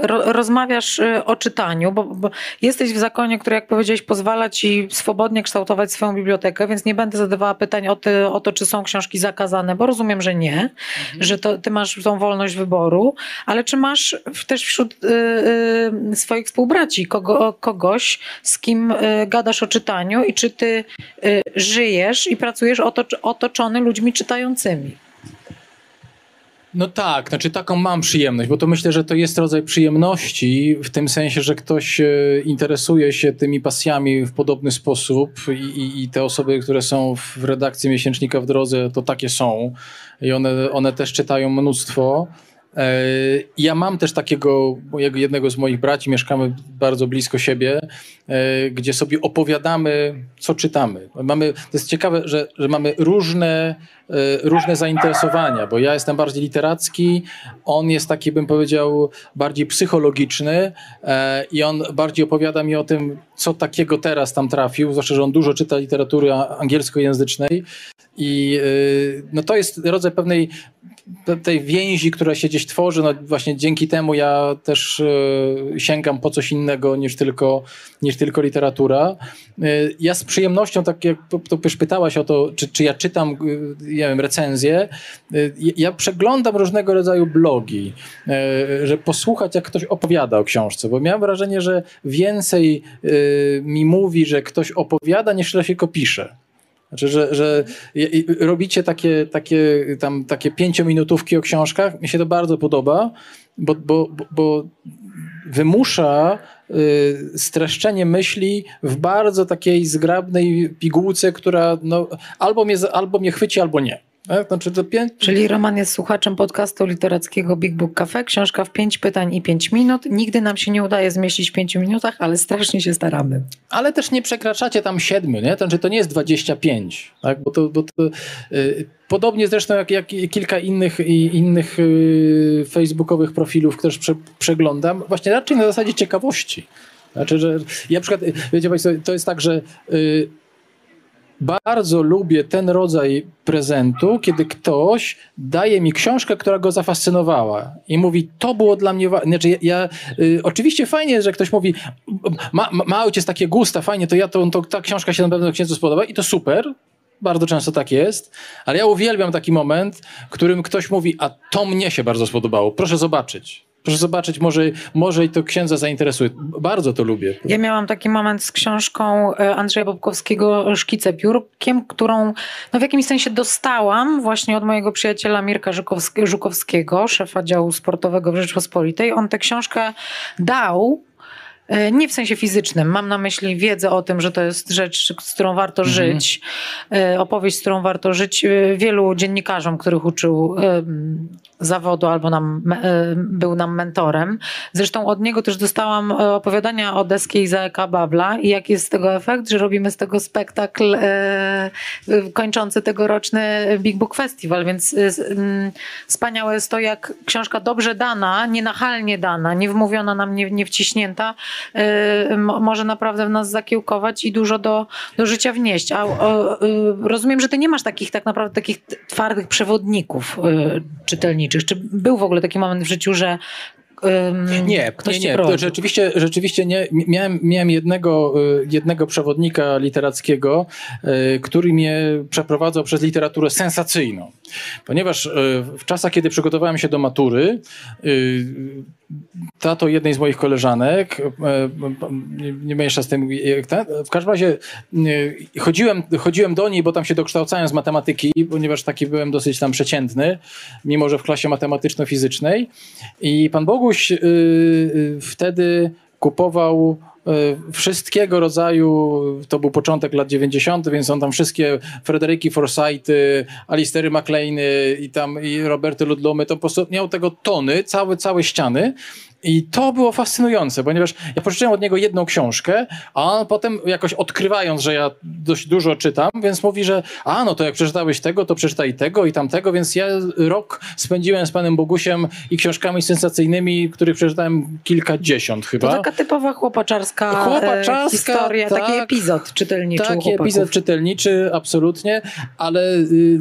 Speaker 1: rozmawiasz y, o czytaniu, bo, bo, jesteś w zakonie, który, jak powiedziałeś, pozwala ci swobodnie kształtować swoją bibliotekę, więc nie będę zadawała pytań o, ty, o to, czy są książki zakazane, bo rozumiem, że nie, mhm. że to, ty masz tą wolność wyboru, ale czy masz też wśród y, y, swoich współbraci kogo, kogoś, z kim y, gadasz o czytaniu i czy ty y, żyjesz i pracujesz otoczony ludźmi czytającymi?
Speaker 2: No tak, znaczy taką mam przyjemność, bo to myślę, że to jest rodzaj przyjemności w tym sensie, że ktoś e, interesuje się tymi pasjami w podobny sposób i, i, i te osoby, które są w redakcji Miesięcznika w Drodze, to takie są i one, one też czytają mnóstwo. E, ja mam też takiego, jednego z moich braci, mieszkamy bardzo blisko siebie, e, gdzie sobie opowiadamy, co czytamy. Mamy, to jest ciekawe, że, że mamy różne, e, różne zainteresowania, bo ja jestem bardziej literacki, on jest taki, bym powiedział, bardziej psychologiczny i on bardziej opowiada mi o tym, co takiego teraz tam trafił, zwłaszcza, że on dużo czyta literatury angielskojęzycznej i no to jest rodzaj pewnej tej więzi, która się gdzieś tworzy, no właśnie dzięki temu ja też e, sięgam po coś innego niż tylko, niż tylko literatura. E, ja z przyjemnością, tak jak to też pytałaś o to, czy, czy ja czytam, e, nie wiem, recenzje, ja przeglądam różnego rodzaju blogi, że posłuchać, jak ktoś opowiada o książce, bo miałem wrażenie, że więcej mi mówi, że ktoś opowiada, niż że się go pisze. Znaczy, że, że robicie takie, takie, tam, takie pięciominutówki o książkach. Mi się to bardzo podoba, bo, bo, bo wymusza y, streszczenie myśli w bardzo takiej zgrabnej pigułce, która no, albo, mnie, albo mnie chwyci, albo nie. Tak? Znaczy to pię...
Speaker 1: Czyli Roman jest słuchaczem podcastu literackiego Big Book Cafe. Książka w pięć pytań i pięć minut. Nigdy nam się nie udaje zmieścić w pięciu minutach, ale strasznie się staramy.
Speaker 2: Ale też nie przekraczacie tam siedmiu, nie? To znaczy to nie jest 25, tak? Bo to, bo to yy, podobnie zresztą jak, jak kilka innych, innych yy, facebookowych profilów, które prze, przeglądam, właśnie raczej na zasadzie ciekawości. Znaczy, że ja przykład, wiecie Państwo, to jest tak, że yy, bardzo lubię ten rodzaj prezentu, kiedy ktoś daje mi książkę, która go zafascynowała i mówi, to było dla mnie ważne. Znaczy, ja, ja y, oczywiście fajnie, że ktoś mówi, ma, ma, ojciec takie gusta, fajnie, to ja to, to ta książka się na pewno księdzu spodoba i to super, bardzo często tak jest, ale ja uwielbiam taki moment, w którym ktoś mówi, a to mnie się bardzo spodobało, proszę zobaczyć. Proszę zobaczyć, może, może i to księdza zainteresuje. Bardzo to lubię.
Speaker 1: Ja miałam taki moment z książką e, Andrzeja Bobkowskiego Szkice piórkiem, którą no w jakimś sensie dostałam właśnie od mojego przyjaciela Mirka Żukowskiego, szefa działu sportowego w Rzeczpospolitej. On tę książkę dał e, nie w sensie fizycznym. Mam na myśli wiedzę o tym, że to jest rzecz, z którą warto mhm. żyć, e, opowieść, z którą warto żyć. Wielu dziennikarzom, których uczył zawodu albo nam, e, był nam mentorem. Zresztą od niego też dostałam e, opowiadania o deskie Izaaka Babla i jaki jest z tego efekt, że robimy z tego spektakl e, kończący tegoroczny Big Book Festival, więc e, wspaniałe jest to, jak książka dobrze dana, nienachalnie dana, nie wmówiona nam, nie, nie wciśnięta, e, mo- może naprawdę w nas zakiełkować i dużo do, do życia wnieść. A o, e, rozumiem, że ty nie masz takich tak naprawdę takich twardych przewodników e, czytelniczych. Czy był w ogóle taki moment w życiu, że em,
Speaker 2: Nie,
Speaker 1: ktoś
Speaker 2: nie, nie. rzeczywiście, rzeczywiście nie. Miałem, miałem jednego, y, jednego przewodnika literackiego, y, który mnie przeprowadzał przez literaturę sensacyjną. Ponieważ y, w czasach, kiedy przygotowałem się do matury, tato jednej z moich koleżanek, e, nie, nie miesza z tym, ten, w każdym razie e, chodziłem, chodziłem do niej, bo tam się dokształcałem z matematyki, ponieważ taki byłem dosyć tam przeciętny, mimo że w klasie matematyczno-fizycznej. I pan Boguś wtedy kupował wszystkiego rodzaju, to był początek lat 90., więc on tam wszystkie Frederiki Forsythy, Alistery MacLeany i tam i Roberty Ludlumy, to po prostu miał tego tony, całe, całe ściany. I to było fascynujące, ponieważ ja pożyczyłem od niego jedną książkę, a on potem jakoś odkrywając, że ja dość dużo czytam, więc mówi, że a no to jak przeczytałeś tego, to przeczytaj tego i tamtego, więc ja rok spędziłem z panem Bogusiem i książkami sensacyjnymi, których przeczytałem kilkadziesiąt
Speaker 1: To
Speaker 2: chyba.
Speaker 1: taka typowa chłopaczarska,
Speaker 2: Chłopaczarska,
Speaker 1: e, historia, taki
Speaker 2: tak.
Speaker 1: epizod czytelniczy
Speaker 2: Taki epizod czytelniczy, absolutnie, ale y,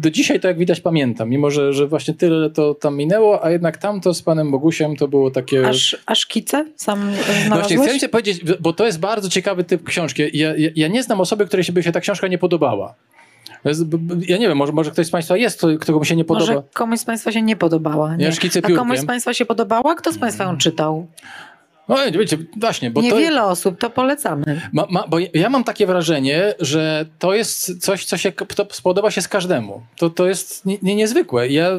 Speaker 2: do dzisiaj to jak widać pamiętam, mimo że, że właśnie tyle to tam minęło, a jednak tamto z panem Bogusiem to było takie...
Speaker 1: Aż, a szkice sam e,
Speaker 2: No Właśnie
Speaker 1: znalazłeś?
Speaker 2: chcę ci powiedzieć, bo to jest bardzo ciekawy typ książki. Ja, ja, ja nie znam osoby, której się by się ta książka nie podobała. To Ja nie wiem, może, może ktoś z Państwa jest, kto- mi się nie podoba.
Speaker 1: Może komuś z Państwa się nie podobała. Nie?
Speaker 2: Ja szkicę
Speaker 1: A komuś
Speaker 2: piórkiem.
Speaker 1: z Państwa się podobała? Kto z Państwa ją czytał?
Speaker 2: No wiecie, właśnie, bo to,
Speaker 1: Niewiele osób, to polecamy.
Speaker 2: ma, ma, bo ja- ja mam takie wrażenie, że to jest coś, co się to spodoba się z każdemu. To, to jest nie, nie, niezwykłe. Ja,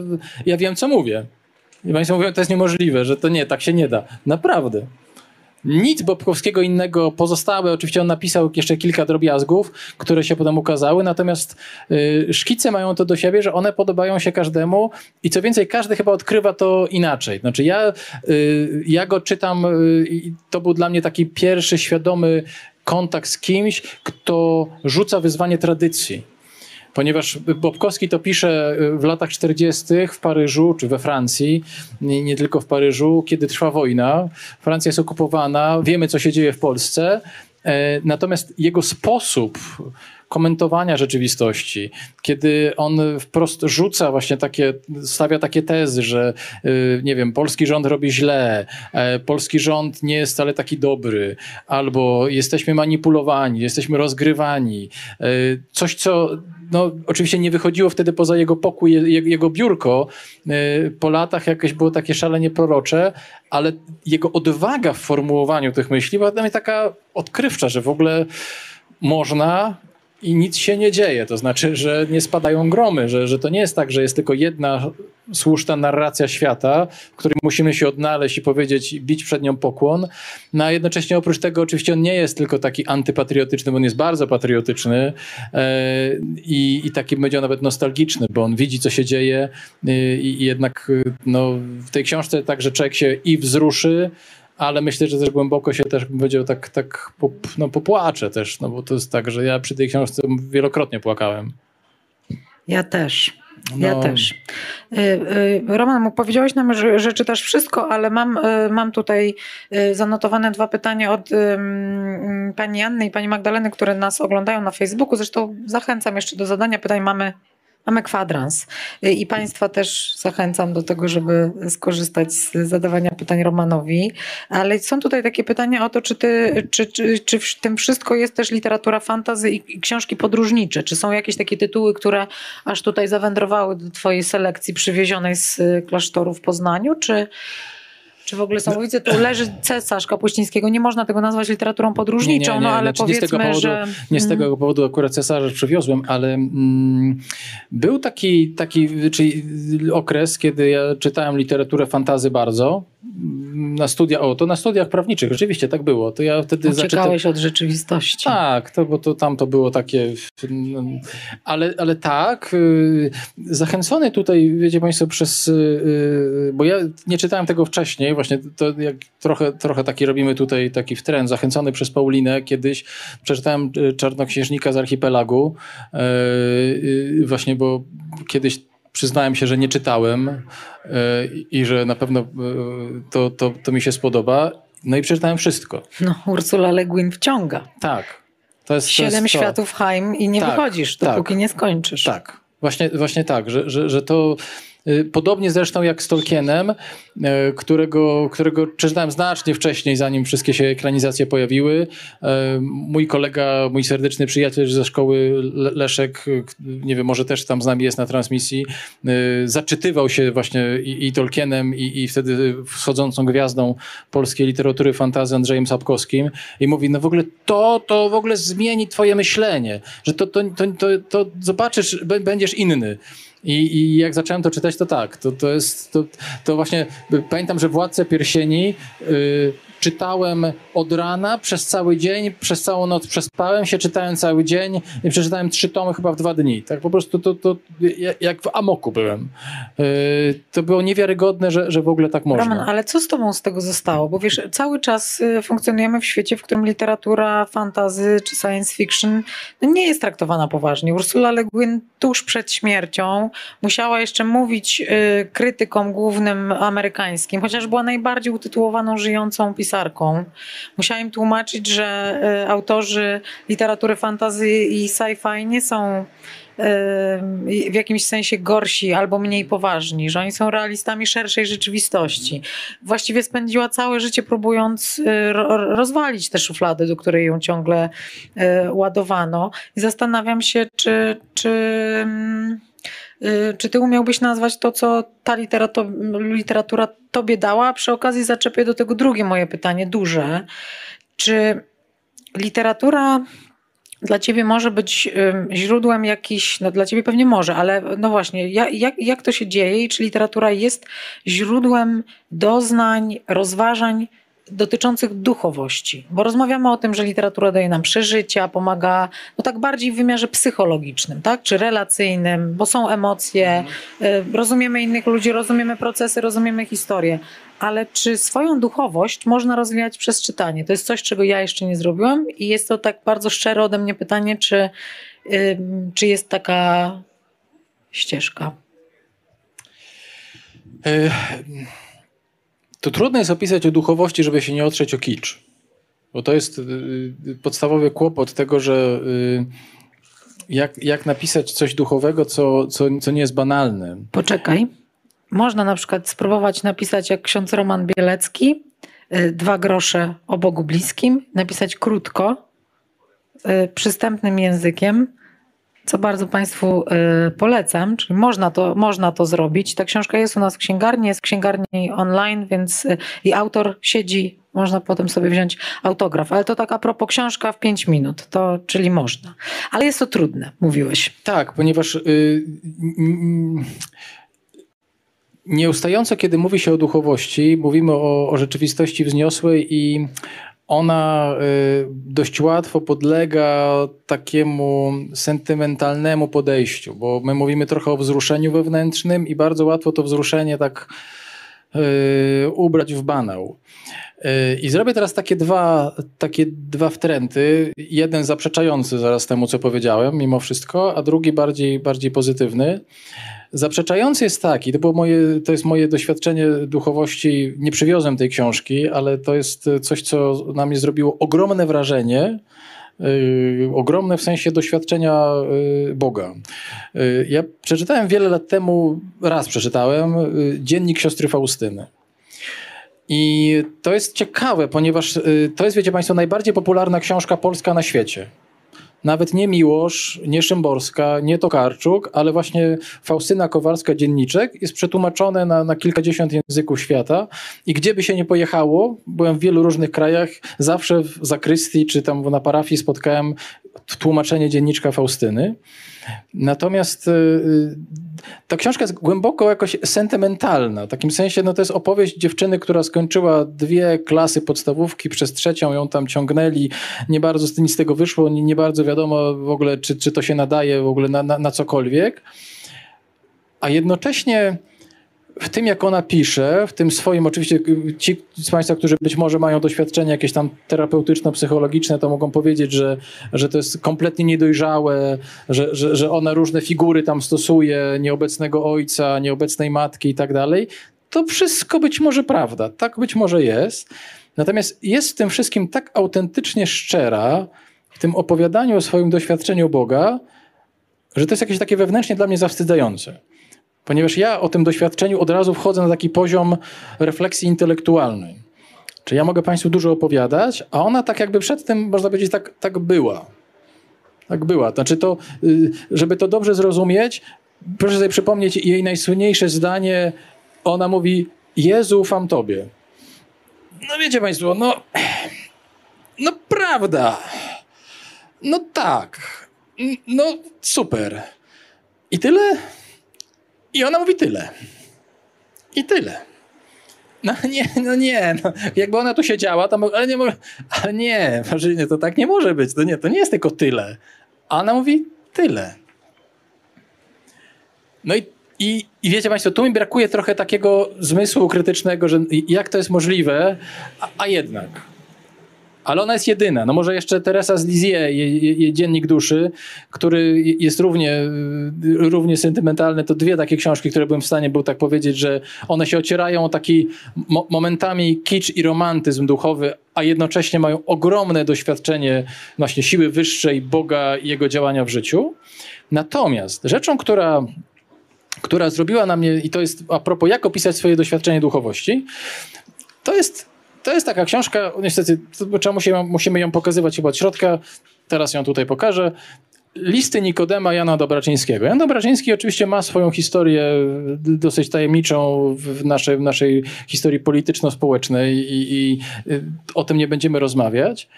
Speaker 2: ja wiem, co mówię. I Państwo mówią, to jest niemożliwe, że to nie, tak się nie da. Naprawdę. Nic Bobkowskiego innego pozostałe. Oczywiście on napisał jeszcze kilka drobiazgów, które się potem ukazały, natomiast y, szkice mają to do siebie, że one podobają się każdemu i co więcej, każdy chyba odkrywa to inaczej. Znaczy ja, y, ja go czytam y, to był dla mnie taki pierwszy świadomy kontakt z kimś, kto rzuca wyzwanie tradycji. Ponieważ Bobkowski to pisze y, w latach 40. w Paryżu czy we Francji, nie, nie tylko w Paryżu, kiedy trwa wojna. Francja jest okupowana, wiemy co się dzieje w Polsce. E, Natomiast jego sposób komentowania rzeczywistości, kiedy on wprost rzuca właśnie takie, stawia takie tezy, że y, nie wiem, polski rząd robi źle, e, polski rząd nie jest wcale taki dobry, albo jesteśmy manipulowani, jesteśmy rozgrywani. E, Coś, co no, oczywiście nie wychodziło wtedy poza jego pokój, je- jego biurko. E, Po latach jakieś było takie szalenie prorocze, ale jego odwaga w formułowaniu tych myśli była dla mnie taka odkrywcza, że w ogóle można i nic się nie dzieje. To znaczy, że nie spadają gromy, że, że to nie jest tak, że jest tylko jedna słuszna narracja świata, w której musimy się odnaleźć i powiedzieć, bić przed nią pokłon. No a jednocześnie oprócz tego oczywiście on nie jest tylko taki antypatriotyczny, bo on jest bardzo patriotyczny e, i, i taki będzie nawet nostalgiczny, bo on widzi, co się dzieje e, i, jednak e, no, w tej książce także człowiek się i wzruszy, ale myślę, że też głęboko się też bym powiedział tak, tak pop, no, popłaczę też, no bo to jest tak, że ja przy tej książce wielokrotnie płakałem.
Speaker 1: Ja też. Ja
Speaker 2: No.
Speaker 1: też. Y, y, Roman, powiedziałeś nam, że, że czytasz wszystko, ale mam, y, mam tutaj zanotowane dwa pytania od pani Anny i pani Magdaleny, które nas oglądają na Facebooku. Zresztą zachęcam jeszcze do zadania pytań. Mamy, mamy kwadrans. Y, I państwa też zachęcam do tego, żeby skorzystać z zadawania pytań Romanowi. Ale są tutaj takie pytania o to, czy, ty, czy, czy, czy w tym wszystko jest też literatura fantazy i książki podróżnicze? Czy są jakieś takie tytuły, które aż tutaj zawędrowały do twojej selekcji przywiezionej z y, klasztoru w Poznaniu? Czy, czy w ogóle są? Widzę, tu leży cesarz Kapuścińskiego. Nie można tego nazwać literaturą podróżniczą, no ale
Speaker 2: znaczy nie z tego
Speaker 1: powiedzmy,
Speaker 2: powodu,
Speaker 1: że...
Speaker 2: Nie z tego powodu akurat cesarza przywiozłem, ale mm, był taki, taki czyli okres, kiedy ja czytałem literaturę fantazy bardzo. na studia, o to na studiach prawniczych, rzeczywiście tak było. To ja wtedy
Speaker 1: Uciekałeś od rzeczywistości.
Speaker 2: Tak, to, bo to tam to było takie, ale, ale tak, y, zachęcony tutaj, wiecie Państwo, przez, y, bo ja nie czytałem tego wcześniej, właśnie to jak trochę, trochę taki robimy tutaj taki w trend, zachęcony przez Paulinę kiedyś, przeczytałem Czarnoksiężnika z Archipelagu, właśnie, bo kiedyś przyznałem się, że nie czytałem e, i że na pewno e, to, to, to mi się spodoba. No i przeczytałem wszystko.
Speaker 1: No, Ursula Le Guin wciąga.
Speaker 2: Tak. To jest,
Speaker 1: Siedem
Speaker 2: to jest
Speaker 1: światów Haim i nie tak, wychodzisz, dopóki tak, nie skończysz.
Speaker 2: Tak. Właśnie, właśnie tak, że, że, że to Y, podobnie zresztą jak z Tolkienem, y, którego, którego czytałem znacznie wcześniej, zanim wszystkie się ekranizacje pojawiły. Y, mój kolega, mój serdeczny przyjaciel ze szkoły Leszek, nie wiem, może też tam z nami jest na transmisji, zaczytywał się właśnie i, i Tolkienem, i, i wtedy wschodzącą gwiazdą polskiej literatury fantazy Andrzejem Sapkowskim i mówi, no w ogóle to, to w ogóle zmieni twoje myślenie, że to, to, to, to, to zobaczysz, będziesz inny. I, I, jak zacząłem to czytać, to tak, to, to jest, to, to właśnie, pamiętam, że Władcę Pierścieni yy, czytałem od rana przez cały dzień, przez całą noc przespałem się, czytałem cały dzień i przeczytałem trzy tomy chyba w dwa dni. Tak po prostu to, to jak w amoku byłem. Yy, to było niewiarygodne, że, że w ogóle tak można.
Speaker 1: Roman, ale co z tobą z tego zostało? Bo wiesz, cały czas y, funkcjonujemy w świecie, w którym literatura fantazy czy science fiction no nie jest traktowana poważnie. Ursula Le Guin tuż przed śmiercią musiała jeszcze mówić y, krytykom głównym amerykańskim, chociaż była najbardziej utytułowaną żyjącą pisarką pisarką. Musiała im tłumaczyć, że e, autorzy literatury fantasy i sci-fi nie są e, w jakimś sensie gorsi albo mniej poważni, że oni są realistami szerszej rzeczywistości. Właściwie spędziła całe życie próbując e, rozwalić tę szufladę, do której ją ciągle ładowano. I zastanawiam się, czy, czy mm, czy ty umiałbyś nazwać to, co ta literatura tobie dała? Przy okazji zaczepię do tego drugie moje pytanie, duże. Czy literatura dla ciebie może być źródłem jakiś, no dla ciebie pewnie może, ale no właśnie, jak, jak to się dzieje i czy literatura jest źródłem doznań, rozważań dotyczących duchowości, bo rozmawiamy o tym, że literatura daje nam przeżycia, pomaga no tak bardziej w wymiarze psychologicznym, tak, czy relacyjnym, bo są emocje, mhm. rozumiemy innych ludzi, rozumiemy procesy, rozumiemy historię, ale czy swoją duchowość można rozwijać przez czytanie? To jest coś, czego ja jeszcze nie zrobiłam i jest to tak bardzo szczere ode mnie pytanie, czy, czy jest taka ścieżka?
Speaker 2: Y to trudno jest opisać o duchowości, żeby się nie otrzeć o kicz. Bo to jest y, y, podstawowy kłopot tego, że y, jak, jak napisać coś duchowego, co, co, co nie jest banalne.
Speaker 1: Poczekaj. Można na przykład spróbować napisać jak ksiądz Roman Bielecki, dwa grosze o Bogu bliskim, napisać krótko, przystępnym językiem, co bardzo Państwu y, polecam, czyli można to, można to zrobić. Ta książka jest u nas w księgarni, jest w księgarni online, więc y, i autor siedzi, można potem sobie wziąć autograf. Ale to tak a propos książka w 5 minut, to czyli można. Ale jest to trudne, mówiłeś.
Speaker 2: Tak, ponieważ y, nieustająco, kiedy mówi się o duchowości, mówimy o, o rzeczywistości wzniosłej i ona y, dość łatwo podlega takiemu sentymentalnemu podejściu, bo my mówimy trochę o wzruszeniu wewnętrznym i bardzo łatwo to wzruszenie tak y, ubrać w banał. Y, I zrobię teraz takie dwa, takie dwa wtręty. Jeden zaprzeczający zaraz temu, co powiedziałem, mimo wszystko, a drugi bardziej, bardziej pozytywny. Zaprzeczający jest taki, to, było moje, to jest moje doświadczenie duchowości, nie przywiozłem tej książki, ale to jest coś, co na mnie zrobiło ogromne wrażenie, Yy, ogromne w sensie doświadczenia yy, Boga. Yy, ja przeczytałem wiele lat temu, raz przeczytałem, yy, dziennik siostry Faustyny. I to jest ciekawe, ponieważ yy, to jest, wiecie Państwo, najbardziej popularna książka polska na świecie nawet nie Miłosz, nie Szymborska, nie Tokarczuk, ale właśnie Faustyna Kowalska Dzienniczek jest przetłumaczone na, na kilkadziesiąt języków świata i gdzie by się nie pojechało, byłem w wielu różnych krajach, zawsze w zakrystii czy tam na parafii spotkałem tłumaczenie dzienniczka Faustyny. Natomiast ta książka jest głęboko jakoś sentymentalna. W takim sensie, no to jest opowieść dziewczyny, która skończyła dwie klasy podstawówki, przez trzecią ją tam ciągnęli. Nie bardzo nic z tego wyszło, nie, nie bardzo wiadomo w ogóle, czy, czy to się nadaje w ogóle na, na, na cokolwiek. A jednocześnie w tym, jak ona pisze, w tym swoim, oczywiście ci z Państwa, którzy być może mają doświadczenie jakieś tam terapeutyczno-psychologiczne, to mogą powiedzieć, że, że to jest kompletnie niedojrzałe, że, że, że ona różne figury tam stosuje, nieobecnego ojca, nieobecnej matki i tak dalej. To wszystko być może prawda, tak być może jest. Natomiast jest w tym wszystkim tak autentycznie szczera, w tym opowiadaniu o swoim doświadczeniu Boga, że to jest jakieś takie wewnętrznie dla mnie zawstydzające. Ponieważ ja o tym doświadczeniu od razu wchodzę na taki poziom refleksji intelektualnej. Czy ja mogę Państwu dużo opowiadać, a ona tak jakby przed tym, można powiedzieć, tak, tak była. Tak była. Znaczy to, y, żeby to dobrze zrozumieć, proszę sobie przypomnieć jej najsłynniejsze zdanie. Ona mówi, Jezu, ufam Tobie. No wiecie Państwo, no, no prawda. No tak. No super. I tyle? I ona mówi tyle. I tyle. No nie, no nie, no, jakby ona tu siedziała, to ale nie, ale nie, to tak nie może być, to nie, to nie jest tylko tyle. A ona mówi tyle. No i, i, i wiecie Państwo, tu mi brakuje trochę takiego zmysłu krytycznego, że jak to jest możliwe, a, a jednak ale ona jest jedyna. No może jeszcze Teresa z Lizie, jej, Dziennik Duszy, który jest równie, równie sentymentalny. To dwie takie książki, które byłem w stanie był tak powiedzieć, że one się ocierają o taki mo momentami kicz i romantyzm duchowy, a jednocześnie mają ogromne doświadczenie właśnie siły wyższej, Boga i jego działania w życiu. Natomiast rzeczą, która która zrobiła na mnie, i to jest a propos, jak opisać swoje doświadczenie duchowości, to jest to jest taka książka, niestety trzeba musimy, musimy ją pokazywać chyba od środka, teraz ją tutaj pokażę. Listy Nikodema Jana Dobraczyńskiego. Jan Dobraczyński oczywiście ma swoją historię dosyć tajemniczą w naszej, w naszej historii polityczno-społecznej i, i o tym nie będziemy rozmawiać.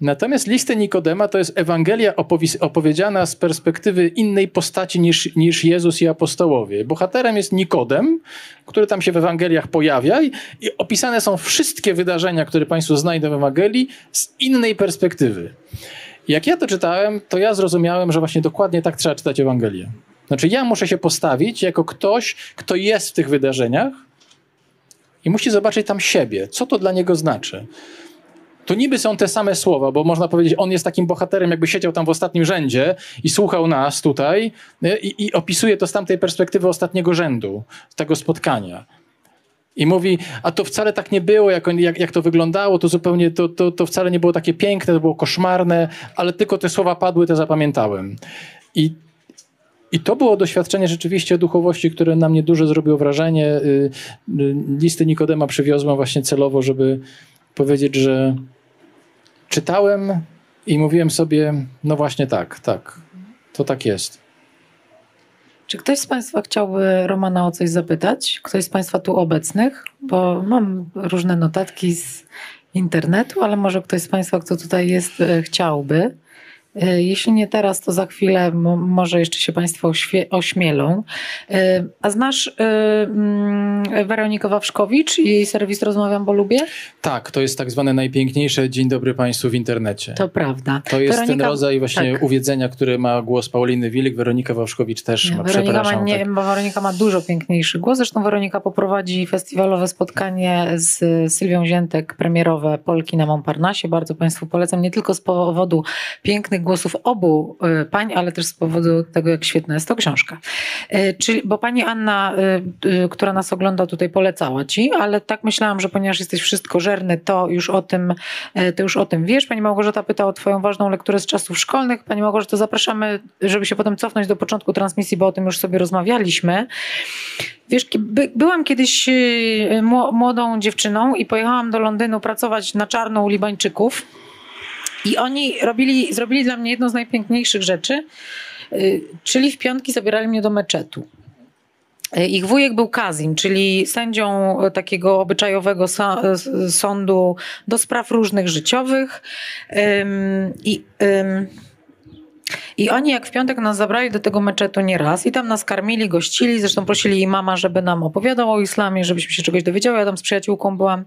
Speaker 2: Natomiast listy Nikodema to jest Ewangelia opowiedziana z perspektywy innej postaci niż, niż Jezus i apostołowie. Bohaterem jest Nikodem, który tam się w Ewangeliach pojawia i, i opisane są wszystkie wydarzenia, które Państwo znajdą w Ewangelii z innej perspektywy. Jak ja to czytałem, to ja zrozumiałem, że właśnie dokładnie tak trzeba czytać Ewangelię. Znaczy ja muszę się postawić jako ktoś, kto jest w tych wydarzeniach i musi zobaczyć tam siebie, co to dla niego znaczy to niby są te same słowa, bo można powiedzieć, on jest takim bohaterem, jakby siedział tam w ostatnim rzędzie i słuchał nas tutaj i, i opisuje to z tamtej perspektywy ostatniego rzędu, tego spotkania. I mówi, a to wcale tak nie było, jak, jak, jak to wyglądało, to zupełnie, to, to, to wcale nie było takie piękne, to było koszmarne, ale tylko te słowa padły, te zapamiętałem. I i to było doświadczenie rzeczywiście duchowości, które na mnie dużo zrobiło wrażenie. Y, y, listy Nikodema przywiozłem właśnie celowo, żeby powiedzieć, że czytałem i mówiłem sobie, no właśnie tak, tak, to tak jest.
Speaker 1: Czy ktoś z Państwa chciałby Romana o coś zapytać? Ktoś z Państwa tu obecnych? Bo mam różne notatki z internetu, ale może ktoś z Państwa, kto tutaj jest, e, chciałby. E, jeśli nie teraz, to za chwilę może jeszcze się Państwo ośmielą. E, a znasz e, mm, Weronikę Wawrzkowicz i jej serwis Rozmawiam, bo lubię?
Speaker 2: Tak, to jest tak zwane najpiękniejsze Dzień dobry Państwu w internecie.
Speaker 1: To prawda.
Speaker 2: To jest Weronika, ten rodzaj właśnie tak. uwiedzenia, który ma głos Pauliny Wilik, Weronika Wawrzkowicz też ma,
Speaker 1: Weronika
Speaker 2: przepraszam.
Speaker 1: Ma, nie,
Speaker 2: tak.
Speaker 1: Weronika ma dużo piękniejszy głos, zresztą Weronika poprowadzi festiwalowe spotkanie z Sylwią Ziętek, premierowe Polki na Montparnasse. Bardzo Państwu polecam, nie tylko z powodu pięknych głosów obu e, pań, ale też z powodu tego, jak świetna jest to książka. E, czyli, bo pani Anna, e, która nas ogląda tutaj, polecała ci, ale tak myślałam, że ponieważ jesteś wszystkożerny, to już o tym, to już o tym wiesz. Pani Małgorzata pyta o twoją ważną lekturę z czasów szkolnych. Pani Małgorzato, zapraszamy, żeby się potem cofnąć do początku transmisji, bo o tym już sobie rozmawialiśmy. Wiesz, by, byłam kiedyś młodą dziewczyną i pojechałam do Londynu pracować na czarno u Libańczyków. I oni robili, zrobili dla mnie jedną z najpiękniejszych rzeczy, y, czyli w piątki zabierali mnie do meczetu. Y, ich wujek był Kazim, czyli sędzią takiego obyczajowego sądu do spraw różnych życiowych. I I oni jak w piątek nas zabrali do tego meczetu nie raz i tam nas karmili, gościli, zresztą prosili jej mama, żeby nam opowiadał o islamie, żebyśmy się czegoś dowiedziały, ja tam z przyjaciółką byłam.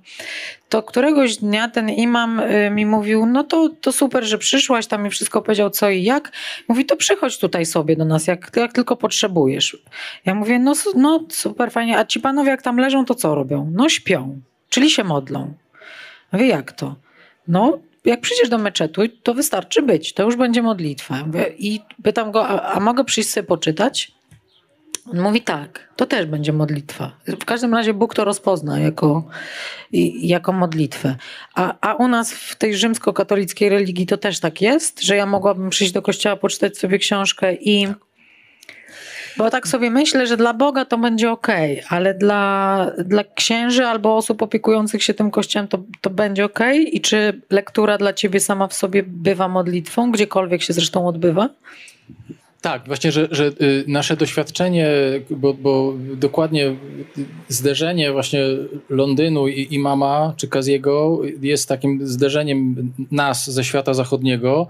Speaker 1: To któregoś dnia ten imam y, mi mówił, no to, to super, że przyszłaś, tam mi wszystko powiedział co i jak. Mówi, to przychodź tutaj sobie do nas, jak, jak tylko potrzebujesz. Ja mówię, no, no super, fajnie, a ci panowie jak tam leżą, to co robią? No śpią, czyli się modlą. Mówię, jak to? No, jak przyjdziesz do meczetu, to wystarczy być, to już będzie modlitwa. I pytam go, a, a mogę przyjść sobie poczytać? On mówi tak, to też będzie modlitwa. W każdym razie Bóg to rozpozna jako, jako modlitwę. A, a u nas w tej rzymskokatolickiej religii to też tak jest, że ja mogłabym przyjść do kościoła, poczytać sobie książkę i bo tak sobie myślę, że dla Boga to będzie ok, ale dla, dla księży albo osób opiekujących się tym kościołem to, to będzie ok? I czy lektura dla ciebie sama w sobie bywa modlitwą, gdziekolwiek się zresztą odbywa?
Speaker 2: Tak, właśnie, że, że y, nasze doświadczenie, bo, bo, dokładnie zderzenie właśnie Londynu i, i Mama czy Kaziego jest takim zderzeniem nas ze świata zachodniego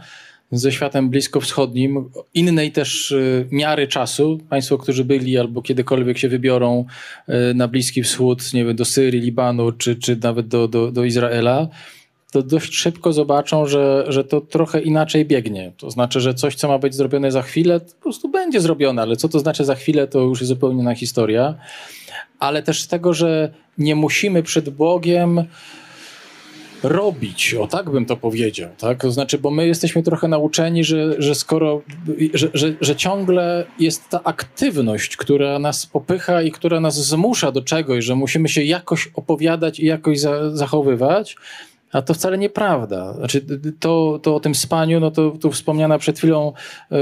Speaker 2: ze światem bliskowschodnim, innej też y, miary czasu. Państwo, którzy byli albo kiedykolwiek się wybiorą y, na Bliski Wschód, nie wiem, do Syrii, Libanu czy, czy nawet do, do, do Izraela, to dość szybko zobaczą, że, że to trochę inaczej biegnie. To znaczy, że coś, co ma być zrobione za chwilę, po prostu będzie zrobione, ale co to znaczy za chwilę, to już jest zupełnie inna historia. Ale też z tego, że nie musimy przed Bogiem robić, o tak bym to powiedział, tak? To znaczy, bo my jesteśmy trochę nauczeni, że, że skoro, że, że, że ciągle jest ta aktywność, która nas popycha i która nas zmusza do czegoś, że musimy się jakoś opowiadać i jakoś za, zachowywać, a to wcale nieprawda. Znaczy, to, to o tym spaniu, no to tu wspomniana przed chwilą yy,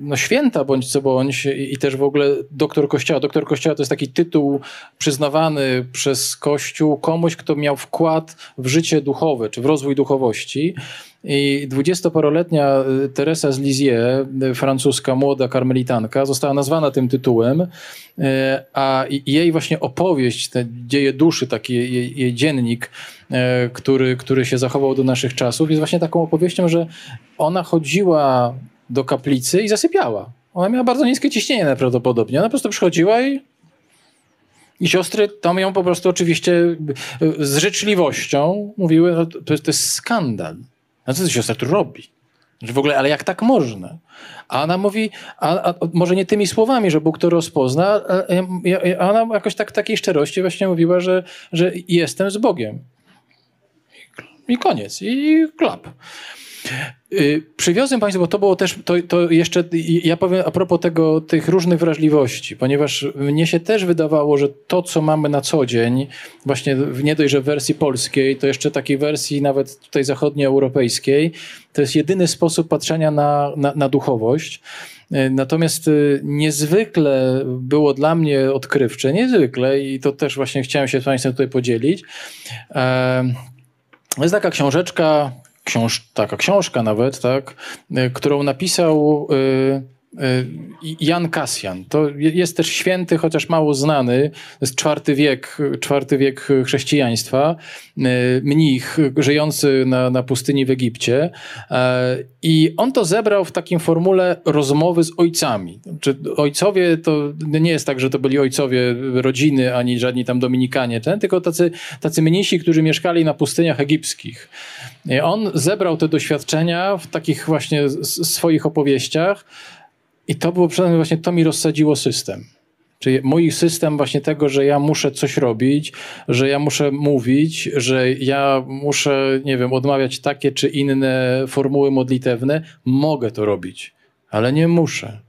Speaker 2: no święta bądź co bądź i, i, też w ogóle doktor Kościoła. Doktor Kościoła to jest taki tytuł przyznawany przez Kościół komuś, kto miał wkład w życie duchowe, czy w rozwój duchowości. I dwudziestoparoletnia y, Teresa z Lisieux, y, francuska młoda karmelitanka, została nazwana tym tytułem, y, a jej właśnie opowieść, te dzieje duszy, taki jej, jej dziennik, który, który się zachował do naszych czasów, jest właśnie taką opowieścią, że ona chodziła do kaplicy i zasypiała. Ona miała bardzo niskie ciśnienie najprawdopodobniej. Ona po prostu przychodziła i i siostry tam ją po prostu oczywiście z życzliwością mówiły, no to, to jest skandal. A co ta siostra tu robi? Że w ogóle, ale jak tak można? A ona mówi, a, a, może nie tymi słowami, że Bóg to rozpozna, a, a ona jakoś tak takiej szczerości właśnie mówiła, że, że jestem z Bogiem. I koniec. I klap. Y, przywiozłem Państwu, bo to było też, to, to jeszcze, ja powiem a propos tego, tych różnych wrażliwości, ponieważ mnie się też wydawało, że to, co mamy na co dzień, właśnie nie dość, że w wersji polskiej, to jeszcze takiej wersji nawet tutaj zachodnioeuropejskiej, to jest jedyny sposób patrzenia na, na, na duchowość. Y, natomiast y, niezwykle było dla mnie odkrywcze, niezwykle, i to też właśnie chciałem się z Państwem tutaj podzielić. Jest taka książeczka, książ taka książka nawet, tak, e, którą napisał e, e, Jan Kasjan. To jest też święty, chociaż mało znany. To jest czwarty wiek, czwarty wiek chrześcijaństwa. Mnich żyjący na, na pustyni w Egipcie. I on to zebrał w takim formule rozmowy z ojcami. Czy ojcowie to nie jest tak, że to byli ojcowie rodziny, ani żadni tam dominikanie, ten, tylko tacy, tacy mnisi, którzy mieszkali na pustyniach egipskich. On zebrał te doświadczenia w takich właśnie swoich opowieściach i to było przynajmniej właśnie to mi rozsadziło system. Czyli mój system właśnie tego, że ja muszę coś robić, że ja muszę mówić, że ja muszę, nie wiem, odmawiać takie czy inne formuły modlitewne, mogę to robić, ale nie muszę.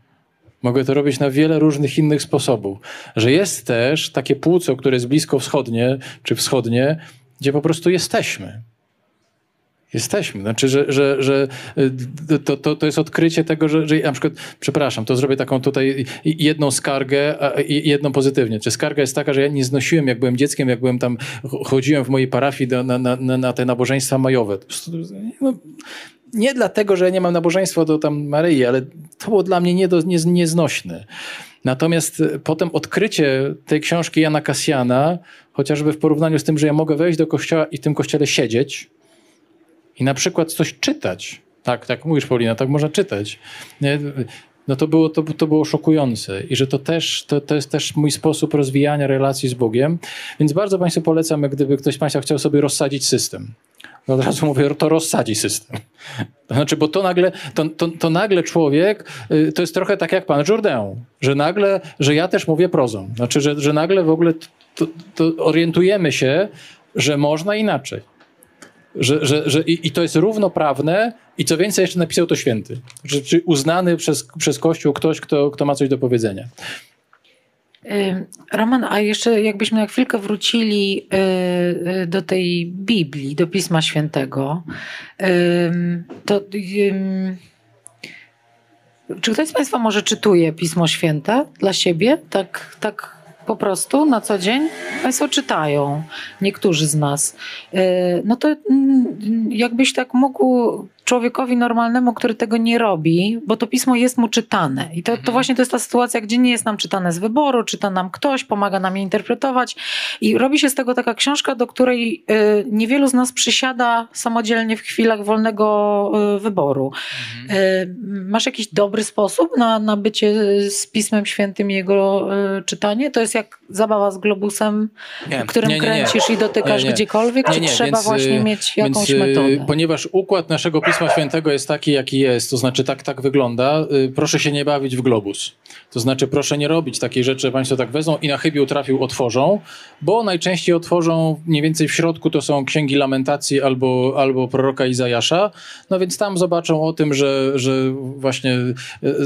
Speaker 2: Mogę to robić na wiele różnych innych sposobów. Że jest też takie płuco, które jest blisko wschodnie czy wschodnie, gdzie po prostu jesteśmy. Jesteśmy. Znaczy, że, że, że y, to, to, to jest odkrycie tego, że, że na przykład, przepraszam, to zrobię taką tutaj jedną skargę i jedną pozytywnie. Czy skarga jest taka, że ja nie znosiłem, jak byłem dzieckiem, jak byłem tam, chodziłem w mojej parafii do, na, na, na te nabożeństwa majowe. No, nie dlatego, że ja nie mam nabożeństwa do tam Maryi, ale to było dla mnie nie do, nie, nieznośne. Natomiast potem odkrycie tej książki Jana Kasjana, chociażby w porównaniu z tym, że ja mogę wejść do kościoła i w tym kościele siedzieć, i na przykład coś czytać, Tak, tak mówisz, Paulina, tak można czytać. No to było, to, to było szokujące i że to też, to, to jest też mój sposób rozwijania relacji z Bogiem, więc bardzo Państwu polecam, gdyby ktoś z Państwa chciał sobie rozsadzić system. No od razu mówię, to rozsadzi system. To znaczy, bo to nagle, to, to, to nagle człowiek, y, to jest trochę tak jak pan Jourdain, że nagle, że ja też mówię prozą. Znaczy, że, że nagle w ogóle to, to orientujemy się, że można inaczej. Że, że, że i, i, to jest równoprawne i co więcej jeszcze napisał to święty. Że, czy uznany przez, przez Kościół ktoś, kto, kto ma coś do powiedzenia.
Speaker 1: Roman, a jeszcze jakbyśmy na chwilkę wrócili y, y, do tej Biblii, do Pisma Świętego, to czy ktoś z Państwa może czytuje Pismo Święte dla siebie? Tak, tak po prostu na co dzień? Państwo czytają, niektórzy z nas. Y, no to mm, jakbyś tak mógł człowiekowi normalnemu, który tego nie robi, bo to pismo jest mu czytane. I to, to mhm. właśnie to jest ta sytuacja, gdzie nie jest nam czytane z wyboru, czyta nam ktoś, pomaga nam je interpretować. I robi się z tego taka książka, do której y, niewielu z nas przysiada samodzielnie w chwilach wolnego y, wyboru. Mhm. Y, masz jakiś dobry sposób na, na bycie z Pismem Świętym i jego czytanie? To jest jak zabawa z globusem, nie, którym nie, nie, kręcisz i dotykasz gdziekolwiek? Czy trzeba więc, właśnie mieć jakąś więc, metodę?
Speaker 2: Ponieważ układ naszego Pisma Świętego jest taki, jaki jest, to znaczy tak, tak wygląda, y, proszę się nie bawić w globus. To znaczy proszę nie robić takiej rzeczy, że Państwo tak wezmą i na chybił trafił otworzą, bo najczęściej otworzą mniej więcej w środku to są księgi lamentacji albo, albo proroka Izajasza, no więc tam zobaczą o tym, że, że właśnie y,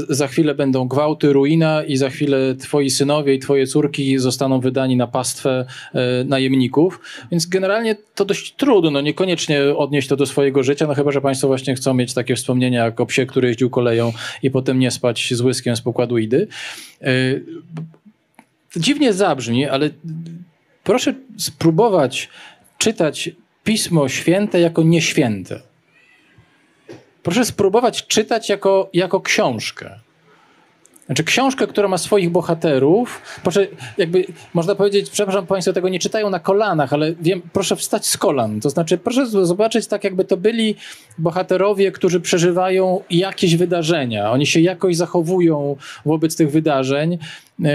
Speaker 2: za chwilę będą gwałty, ruina i za chwilę twoi synowie i twoje córki zostaną wydani na pastwę y, najemników, więc generalnie to dość trudno, niekoniecznie odnieść to do swojego życia, no chyba, że Państwo właśnie chcą mieć takie wspomnienia jak o psie, który jeździł koleją i potem nie spać z łyskiem z pokładu Idy. E, dziwnie zabrzmi, ale proszę spróbować czytać Pismo Święte jako nieświęte. Proszę spróbować czytać jako, jako książkę. Znaczy książkę, która ma swoich bohaterów, proszę, jakby można powiedzieć, przepraszam Państwo, tego nie czytają na kolanach, ale wiem, proszę wstać z kolan. To znaczy, proszę zobaczyć tak, jakby to byli bohaterowie, którzy przeżywają jakieś wydarzenia. Oni się jakoś zachowują wobec tych wydarzeń. E,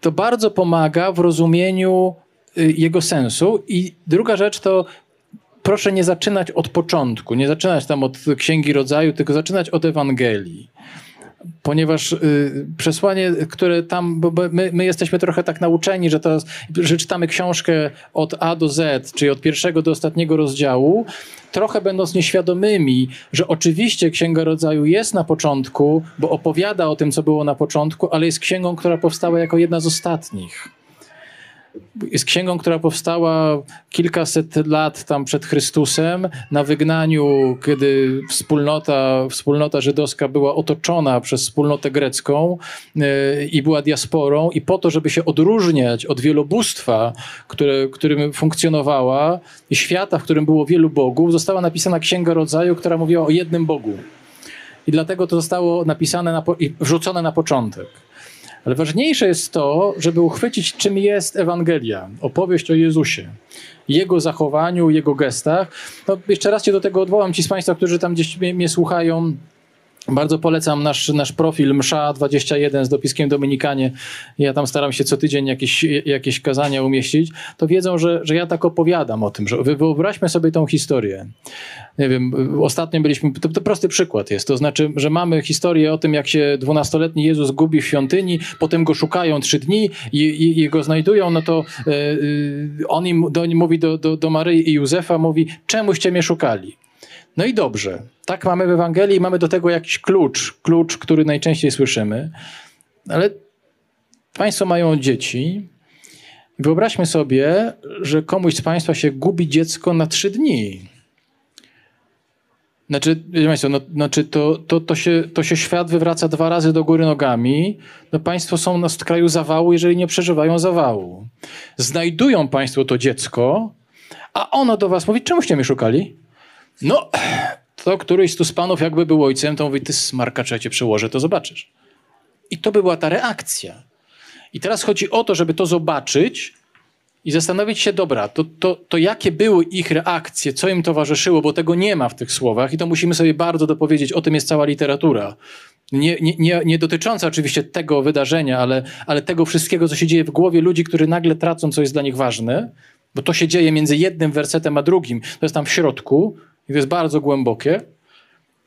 Speaker 2: to bardzo pomaga w rozumieniu e, jego sensu. I druga rzecz to proszę nie zaczynać od początku, nie zaczynać tam od Księgi Rodzaju, tylko zaczynać od Ewangelii ponieważ y, przesłanie, które tam, bo my, my, jesteśmy trochę tak nauczeni, że, to, że czytamy książkę od A do Z, czyli od pierwszego do ostatniego rozdziału, trochę będąc nieświadomymi, że oczywiście Księga Rodzaju jest na początku, bo opowiada o tym, co było na początku, ale jest księgą, która powstała jako jedna z ostatnich jest księgą, która powstała kilkaset lat tam przed Chrystusem, na wygnaniu, kiedy wspólnota, wspólnota żydowska była otoczona przez wspólnotę grecką yy, i była diasporą i po to, żeby się odróżniać od wielobóstwa, które, którym funkcjonowała i świata, w którym było wielu bogów, została napisana Księga Rodzaju, która mówiła o jednym Bogu. I dlatego to zostało napisane na, i wrzucone na początek. Ale ważniejsze jest to, żeby uchwycić, czym jest Ewangelia, opowieść o Jezusie, Jego zachowaniu, Jego gestach. No, jeszcze raz się do tego odwołam, ci z Państwa, którzy tam gdzieś mnie, mnie słuchają, bardzo polecam nasz, nasz profil MSZA21 z dopiskiem Dominikanie. Ja tam staram się co tydzień jakieś, jakieś kazania umieścić. To wiedzą, że, że ja tak opowiadam o tym, że wyobraźmy sobie tą historię. Nie wiem, ostatnio byliśmy, to, to prosty przykład jest, to znaczy, że mamy historię o tym, jak się dwunastoletni Jezus gubi w świątyni, potem go szukają trzy dni i, i, i go znajdują, no to e, on im do, mówi do, do, do Maryi i Józefa, mówi, czemuście mnie szukali? No i dobrze. Tak mamy w Ewangelii, mamy do tego jakiś klucz, klucz, który najczęściej słyszymy. Ale Państwo mają dzieci. Wyobraźmy sobie, że komuś z Państwa się gubi dziecko na trzy dni. Znaczy, Państwo, no, znaczy to, to, to, się, to się świat wywraca dwa razy do góry nogami. No państwo są na kraju zawału, jeżeli nie przeżywają zawału. Znajdują Państwo to dziecko, a ono do Was mówi, czemuście mnie szukali? No, to któryś tu z panów jakby był ojcem, to mówi, ty smarkacz, ja cię przełożę, to zobaczysz. I to była ta reakcja. I teraz chodzi o to, żeby to zobaczyć i zastanowić się, dobra, to, to, to jakie były ich reakcje, co im towarzyszyło, bo tego nie ma w tych słowach i to musimy sobie bardzo dopowiedzieć, o tym jest cała literatura. Nie, nie, nie, nie dotycząca oczywiście tego wydarzenia, ale, ale tego wszystkiego, co się dzieje w głowie ludzi, którzy nagle tracą, co jest dla nich ważne, bo to się dzieje między jednym wersetem a drugim, to jest tam w środku i to jest bardzo głębokie.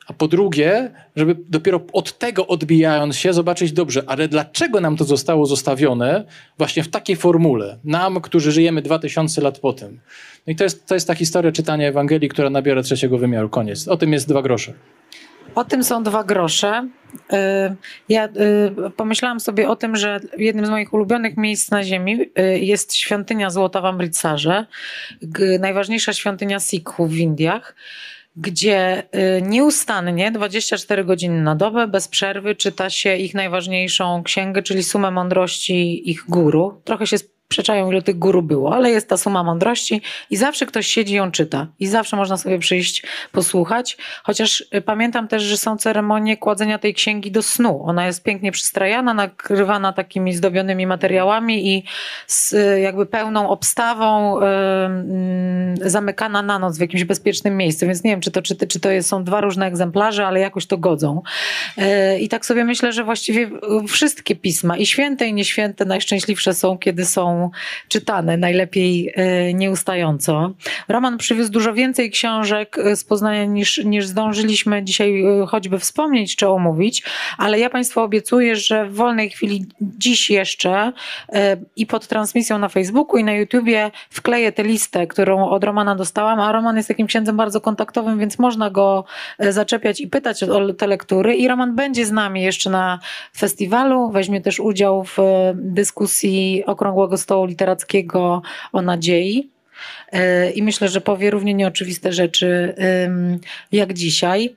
Speaker 2: A po drugie, żeby dopiero od tego odbijając się, zobaczyć dobrze, ale dlaczego nam to zostało zostawione właśnie w takiej formule? Nam, którzy żyjemy 2000 lat po tym. No i to jest, to jest ta historia czytania Ewangelii, która nabiera trzeciego wymiaru. Koniec. O tym jest dwa grosze.
Speaker 1: O tym są dwa grosze. Y, ja y, pomyślałam sobie o tym, że jednym z moich ulubionych miejsc na Ziemi y, jest świątynia Złota w Amritsarze, najważniejsza świątynia Sikhów w Indiach gdzie nieustannie 24 godziny na dobę, bez przerwy czyta się ich najważniejszą księgę, czyli Sumę Mądrości ich guru. Trochę się przeczają, ile tych guru było, ale jest ta suma mądrości i zawsze ktoś siedzi i ją czyta. I zawsze można sobie przyjść, posłuchać. Chociaż y, pamiętam też, że są ceremonie kładzenia tej księgi do snu. Ona jest pięknie przystrajana, nakrywana takimi zdobionymi materiałami i z y, jakby pełną obstawą yy, zamykana na noc w jakimś bezpiecznym miejscu. Więc nie wiem, czy to, czy, czy to jest, są dwa różne egzemplarze, ale jakoś to godzą. Yy, I tak sobie myślę, że właściwie wszystkie pisma, i święte, i nieświęte, najszczęśliwsze są, kiedy są czytane, najlepiej e, nieustająco. Roman przywiózł dużo więcej książek e, z Poznania niż, niż zdążyliśmy dzisiaj e, choćby wspomnieć czy omówić, ale ja Państwu obiecuję, że w wolnej chwili dziś jeszcze i pod transmisją na Facebooku i na YouTubie wkleję tę listę, którą od Romana dostałam, a Roman jest takim księdzem bardzo kontaktowym, więc można go zaczepiać i pytać o te lektury. I Roman będzie z nami jeszcze na festiwalu, weźmie też udział w dyskusji Okrągłego Stołu Stołu Literackiego o nadziei. E, I myślę, że powie równie nieoczywiste rzeczy jak dzisiaj.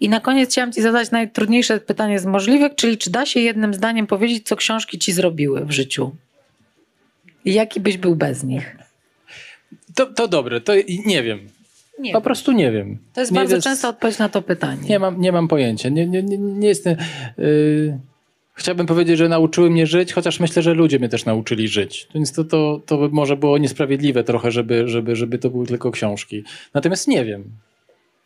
Speaker 1: I na koniec chciałam Ci zadać najtrudniejsze pytanie z możliwych, czyli czy da się jednym zdaniem powiedzieć, co książki Ci zrobiły w życiu? I jaki byś był bez nich?
Speaker 2: To, to dobre, to nie wiem. Nie po prostu nie wiem.
Speaker 1: To jest
Speaker 2: nie
Speaker 1: bardzo częsta odpowiedź na to pytanie.
Speaker 2: Nie mam, nie mam pojęcia. Nie, nie, nie, nie jestem. Yy Chciałbym powiedzieć, że nauczyły mnie żyć, chociaż myślę, że ludzie mnie też nauczyli żyć. Więc to, to, to może było niesprawiedliwe trochę, żeby, żeby, żeby to były tylko książki. Natomiast nie wiem.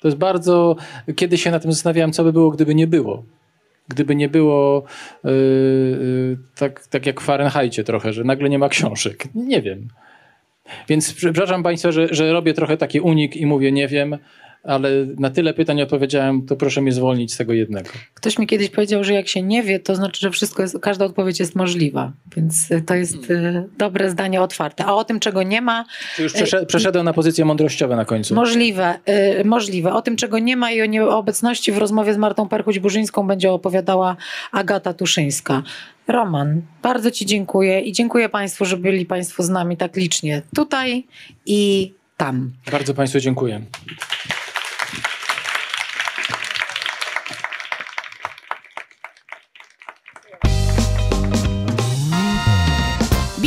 Speaker 2: To jest bardzo. Kiedy się na tym zastanawiałem, co by było, gdyby nie było. Gdyby nie było yy, yy, tak, tak jak w Fahrenheitie trochę, że nagle nie ma książek. Nie wiem. Więc przepraszam Państwa, że, że robię trochę taki unik i mówię nie wiem ale na tyle pytań odpowiedziałem, to proszę mnie zwolnić z tego jednego.
Speaker 1: Ktoś mi kiedyś powiedział, że jak się nie wie, to znaczy, że wszystko jest, każda odpowiedź jest możliwa, więc y, to jest hmm. dobre zdanie otwarte. A o tym, czego nie ma...
Speaker 2: Czy już y, przeszedłem na pozycje mądrościowe na końcu?
Speaker 1: Możliwe, możliwe. O tym, czego nie ma i o nieobecności w rozmowie z Martą Perchuć-Burzyńską będzie opowiadała Agata Tuszyńska. Roman, bardzo Ci dziękuję i dziękuję Państwu, że byli Państwo z nami tak licznie tutaj i tam.
Speaker 2: Bardzo Państwu dziękuję.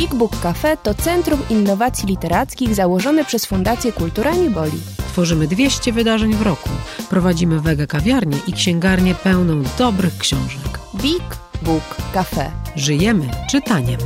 Speaker 3: Big Book Cafe to Centrum Innowacji Literackich założone przez Fundację Kultura Nieboli.
Speaker 4: Tworzymy 200 wydarzeń w roku. Prowadzimy wege kawiarnię i księgarnię pełną dobrych książek.
Speaker 3: Big Book Cafe.
Speaker 4: Żyjemy czytaniem.